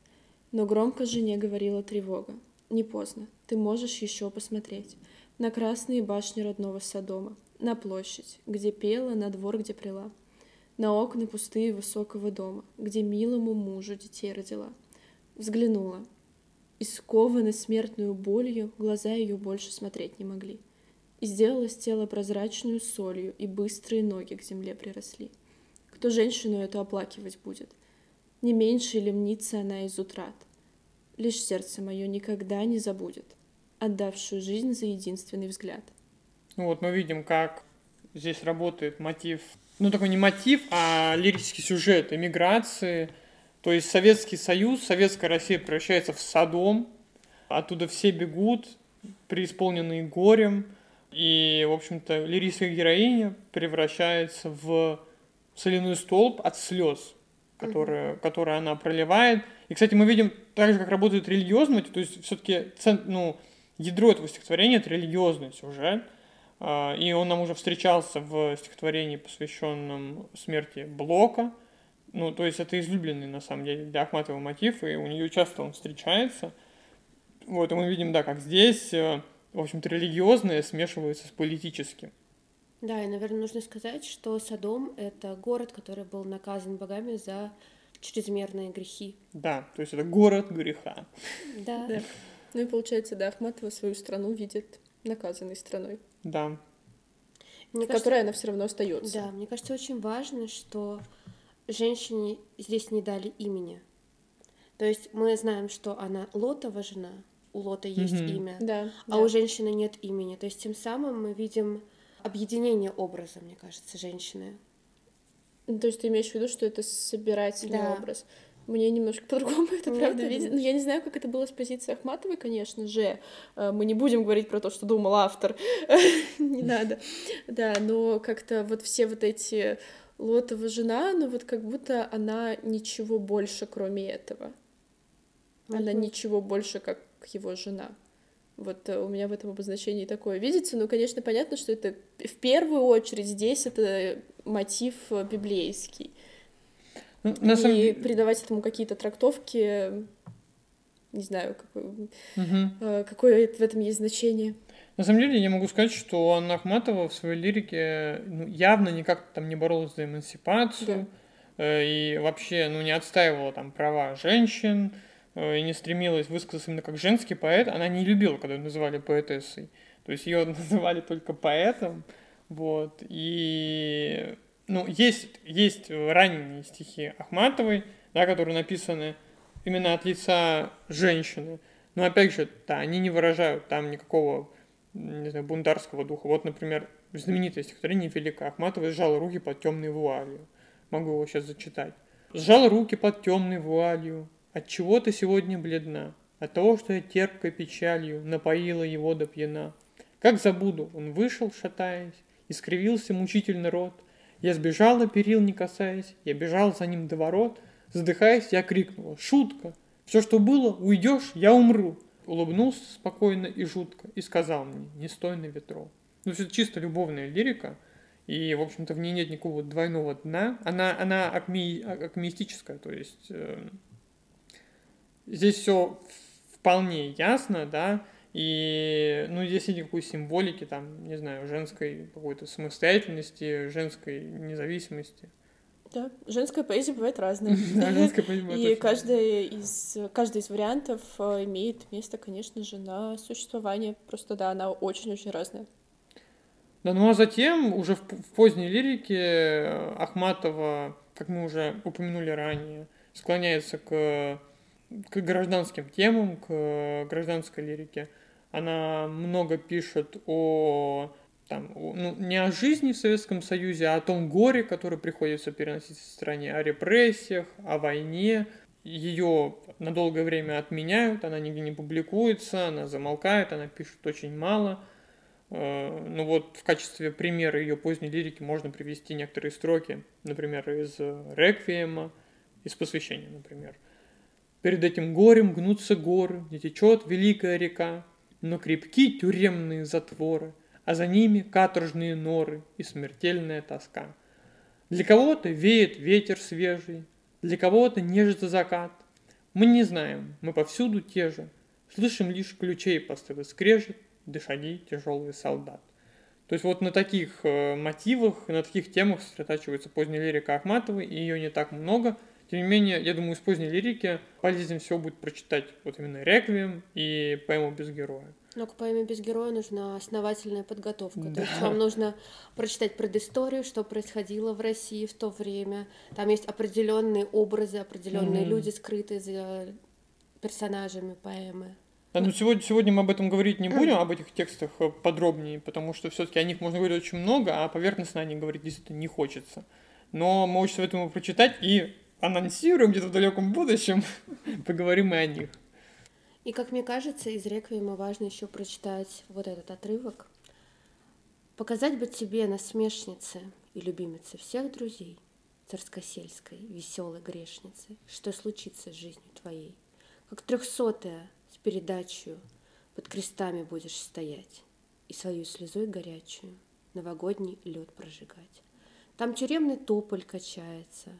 Но громко жене говорила тревога. Не поздно, ты можешь еще посмотреть на красные башни родного Содома, на площадь, где пела, на двор, где прила на окна пустые высокого дома, где милому мужу детей родила. Взглянула. И смертную болью, глаза ее больше смотреть не могли. И сделалось тело прозрачную солью, и быстрые ноги к земле приросли. Кто женщину эту оплакивать будет? Не меньше ли мнится она из утрат? Лишь сердце мое никогда не забудет, отдавшую жизнь за единственный взгляд. Ну вот мы видим, как здесь работает мотив ну, такой не мотив, а лирический сюжет эмиграции. То есть Советский Союз, Советская Россия превращается в Содом, оттуда все бегут, преисполненные горем, и, в общем-то, лирическая героиня превращается в соляной столб от слез, которые, mm-hmm. которые она проливает. И, кстати, мы видим так же, как работает религиозность, то есть все-таки ну, ядро этого стихотворения — это религиозный сюжет — и он нам уже встречался в стихотворении, посвященном смерти Блока. Ну, то есть это излюбленный, на самом деле, для Ахматова мотив, и у нее часто он встречается. Вот, и мы видим, да, как здесь э, в общем-то, религиозное смешивается с политическим. Да, и, наверное, нужно сказать, что Содом — это город, который был наказан богами за чрезмерные грехи. Да, то есть это город греха. Да. Да. Ну и получается, да, Ахматова свою страну видит наказанной страной, Да. Мне в кажется, она все равно остается. да, мне кажется, очень важно, что женщине здесь не дали имени. То есть мы знаем, что она Лотова жена, у Лота есть Мгм. имя, Да. а у женщины нет имени. То есть тем самым мы видим объединение образа, мне кажется, женщины. Ну, То есть ты имеешь в виду, что это собирательный Да. образ? Мне немножко (laughs) по-другому это Ну, правда видит. Ну, думаешь? я не знаю, как это было с позиции Ахматовой, конечно же. Э, Мы не будем говорить про то, что думал автор. (laughs) Не надо. Да, но как-то вот все вот эти Лотова жена, ну вот как будто она ничего больше, кроме этого. Она ничего больше, как его жена. Вот э, у меня в этом обозначении такое видится. Ну, конечно, понятно, что это в первую очередь здесь это мотив э, библейский. Ну, на самом и придавать этому какие-то трактовки, не знаю, какое, Мгм. э, какое в этом есть значение. На самом деле, я могу сказать, что Анна Ахматова в своей лирике ну, явно никак там не боролась за эмансипацию, э, и вообще, ну, не отстаивала там права женщин, э, и не стремилась высказаться именно как женский поэт. Она не любила, когда ее называли поэтессой. То есть ее (laughs) называли только поэтом, вот, и... Ну, есть, есть ранние стихи Ахматовой, да, которые написаны именно от лица женщины. Но опять же, да, они не выражают там никакого, не знаю, бунтарского духа. Вот, например, знаменитое стихотворение Велика Ахматова «Сжала руки под темной вуалью». Могу его сейчас зачитать. «Сжала руки под темной вуалью, от чего ты сегодня бледна? От того, что я терпкой печалью напоила его до пьяна. Как забуду, он вышел, шатаясь, и скривился мучительно рот. Я сбежала, перил не касаясь, я бежал за ним до ворот. Задыхаясь, я крикнула «Шутка! Все, что было, уйдешь, я умру!» Улыбнулся спокойно и жутко и сказал мне «Не стой на ветру». Ну, это чисто любовная лирика, и, в общем-то, в ней нет никакого двойного дна. Она, она акми, акмеистическая, то есть э, здесь все вполне ясно, да, и, ну, здесь нет никакой символики, там, не знаю, женской какой-то самостоятельности, женской независимости. Да, женская поэзия бывает разная. (laughs) Да, женская поэзия бывает И каждый из, каждый из вариантов э, имеет место, конечно же, на существование. Просто, да, она очень-очень разная. Да, ну а затем уже в, в поздней лирике Ахматова, как мы уже упомянули ранее, склоняется к, к гражданским темам, к гражданской лирике. Она много пишет о там, ну, не о жизни в Советском Союзе, а о том горе, которое приходится переносить в стране, о репрессиях, о войне. Ее на долгое время отменяют, она нигде не публикуется, она замолкает, она пишет очень мало. Э, Ну вот в качестве примера ее поздней лирики можно привести некоторые строки, например, из «Реквиема», из «Посвящения», например. «Перед этим горем гнутся горы, где течет великая река, но крепки тюремные затворы, а за ними каторжные норы и смертельная тоска. Для кого-то веет ветер свежий, для кого-то нежится закат. Мы не знаем, мы повсюду те же, слышим лишь ключей постылый скрежет, да шаги тяжелый солдат. То есть вот на таких э, мотивах, на таких темах сосредотачивается поздняя лирика Ахматовой, и ее не так много. Тем не менее, я думаю, из поздней лирики полезнее всего будет прочитать вот именно «Реквием» и поэму «Без героя». Но к поэме без героя нужна основательная подготовка. Да. То есть вам нужно прочитать предысторию, что происходило в России в то время. Там есть определенные образы, определенные Мгм. люди, скрытые за персонажами поэмы. Да, ну сегодня, сегодня мы об этом говорить не будем, об этих текстах э, подробнее, потому что все-таки о них можно говорить очень много, а поверхностно о них говорить действительно не хочется. Но мы очень советуем его прочитать и анонсируем где-то в далеком будущем, (laughs) поговорим и о них. И, как мне кажется, из «Реквиема» важно еще прочитать вот этот отрывок. «Показать бы тебе, насмешнице и любимице всех друзей, царскосельской, веселой грешницы, что случится с жизнью твоей, как трехсотая с передачью под крестами будешь стоять и свою слезой горячую новогодний лед прожигать. Там тюремный тополь качается,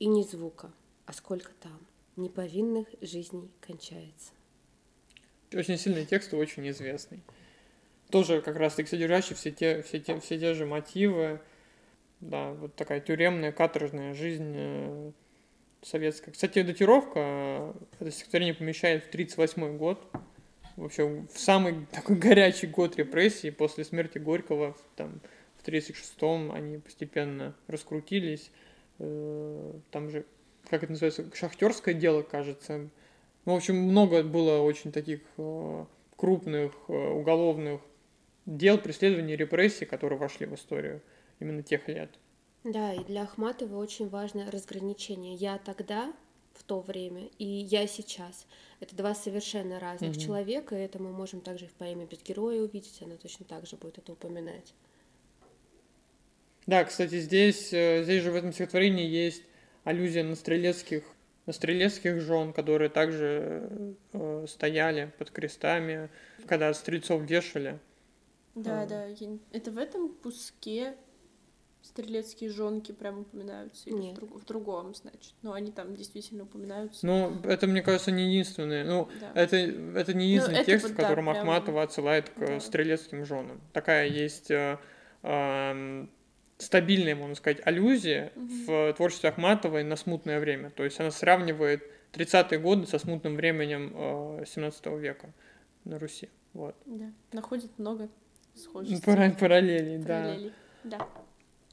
и ни звука, а сколько там неповинных жизней кончается. Очень сильный текст очень известный. тоже как раз таки содержащий все те, все те, все те же мотивы. Да, вот такая тюремная, каторжная жизнь э, советская. Кстати, датировка это стихотворение помещает в 1938 год. Вообще, в самый (laughs) такой горячий год репрессий после смерти Горького, там, в 1936-м они постепенно раскрутились. Э, там же, как это называется, шахтерское дело, кажется. Ну, в общем, много было очень таких э, крупных уголовных дел преследования и репрессий, которые вошли в историю именно тех лет. Да, и для Ахматова очень важно разграничение. Я тогда, в то время, и я сейчас. Это два совершенно разных угу. человека, и это мы можем также в поэме «Без героя» увидеть, она точно так же будет это упоминать. Да, кстати, здесь, э, здесь же в этом стихотворении есть аллюзия на стрелецких, на стрелецких жен, которые также э, стояли под крестами, когда стрельцов вешали. Да, а. да. Это в этом куске стрелецкие жонки прям упоминаются? Или Нет. В, друг, в другом, значит? Но они там действительно упоминаются. Ну, это, мне кажется, не единственное. Ну, да. это, это не единственный ну, текст, в котором да, Ахматова прям... отсылает к да. стрелецким женам. Такая есть э, э, стабильная, можно сказать, аллюзия угу. в творчестве Ахматовой на смутное время. То есть она сравнивает 30-е годы со смутным временем э, 17 века на Руси. Вот. Да, находит много схожести. Пара параллелей, да. да.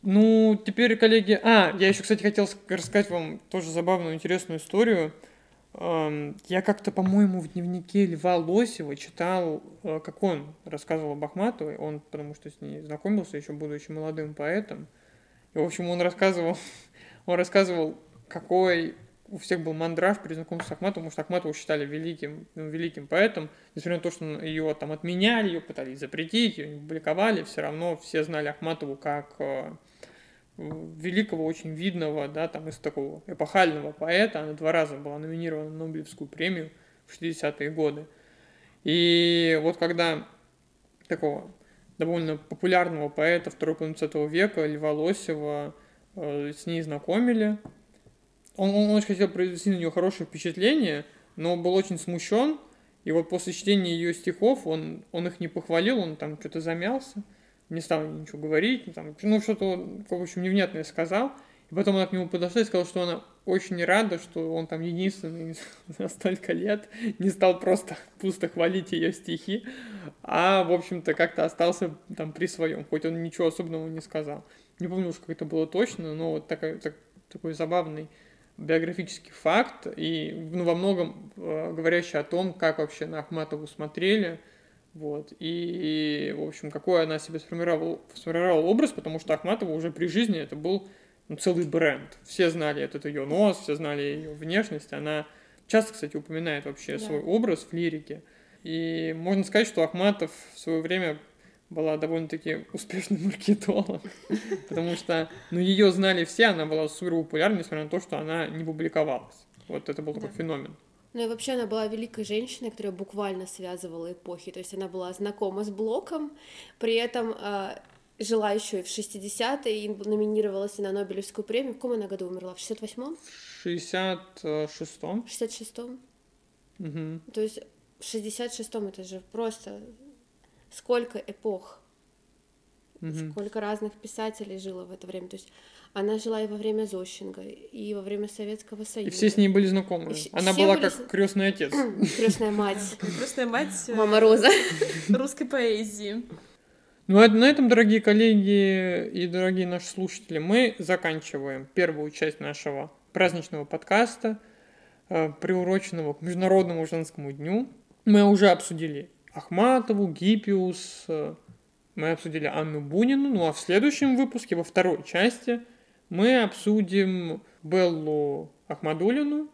Ну, теперь, коллеги... А, я еще, кстати, хотел рассказать вам тоже забавную, интересную историю. Я как-то, по-моему, в дневнике Льва Лосева читал, э, как он рассказывал об Ахматовой. Он, потому что с ней знакомился, еще будучи молодым поэтом. И, в общем, он рассказывал, (laughs) он рассказывал, какой у всех был мандраж при знакомстве с Ахматовым, потому что Ахматову считали великим, ну, великим поэтом. Несмотря на то, что ее там отменяли, ее пытались запретить, ее не публиковали, все равно все знали Ахматову как э, великого, очень видного, да, там из такого эпохального поэта. Она два раза была номинирована на Нобелевскую премию в 60-е годы. И вот когда такого довольно популярного поэта второй половины 20 века, Льва Лосева, э, с ней знакомили, он, он очень хотел произвести на нее хорошее впечатление, но был очень смущен. И вот после чтения ее стихов он, он их не похвалил, он там что-то замялся, не стал ничего говорить, там, ну что-то, в общем, невнятное сказал. И потом она к нему подошла и сказала, что она очень рада, что он там единственный за (laughs) столько лет не стал просто (laughs) пусто хвалить ее стихи, а, в общем-то, как-то остался там при своем, хоть он ничего особенного не сказал. Не помню уж, как это было точно, но вот такой, так, такой забавный биографический факт и ну, во многом э, говорящий о том, как вообще на Ахматову смотрели, вот, и, в общем, какой она себе сформировала, сформировала образ, потому что Ахматова уже при жизни это был ну, целый бренд. Все знали этот ее нос, все знали ее внешность. Она часто, кстати, упоминает вообще да. свой образ в лирике. И можно сказать, что Ахматов в свое время была довольно-таки успешным (laughs) маркетолог, потому что, ну, ее знали все, она была супер популярна, несмотря на то, что она не публиковалась. Вот это был такой феномен. Ну и вообще она была великой женщиной, которая буквально связывала эпохи. То есть она была знакома с Блоком, при этом э, жила еще и в 60-е и номинировалась на Нобелевскую премию. В каком она году умерла? В 68-м? В 66-м. В 66-м? Угу. То есть в 66-м это же просто сколько эпох, угу. сколько разных писателей жило в это время. То есть она жила и во время Зощенко, и во время Советского Союза. И все с ней были знакомы. И она была были... как крестный отец. (clears throat) Крестная мать. (laughs) Крестная мать. Э, Мама Роза. (laughs) Русской поэзии. Ну, а на этом, дорогие коллеги и дорогие наши слушатели, мы заканчиваем первую часть нашего праздничного подкаста, э, приуроченного к Международному женскому дню. Мы уже обсудили Ахматову, Гиппиус, э, мы обсудили Анну Бунину, ну а в следующем выпуске, во второй части, мы обсудим Беллу Ахмадулину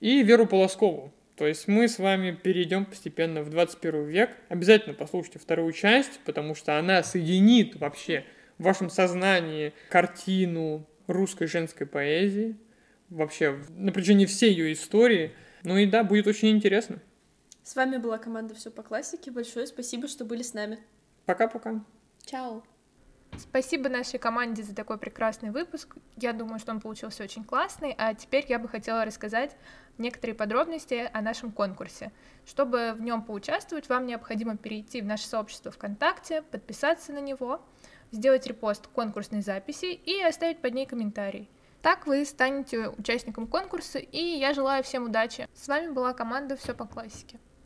и Веру Полоскову. То есть мы с вами перейдем постепенно в 21 век. Обязательно послушайте вторую часть, потому что она соединит вообще в вашем сознании картину русской женской поэзии, вообще на протяжении всей ее истории. Ну и да, будет очень интересно. С вами была команда Все по классике. Большое спасибо, что были с нами. Пока-пока. Чао. Спасибо нашей команде за такой прекрасный выпуск. Я думаю, что он получился очень классный. А теперь я бы хотела рассказать некоторые подробности о нашем конкурсе. Чтобы в нем поучаствовать, вам необходимо перейти в наше сообщество ВКонтакте, подписаться на него, сделать репост конкурсной записи и оставить под ней комментарий. Так вы станете участником конкурса, и я желаю всем удачи. С вами была команда «Все по классике».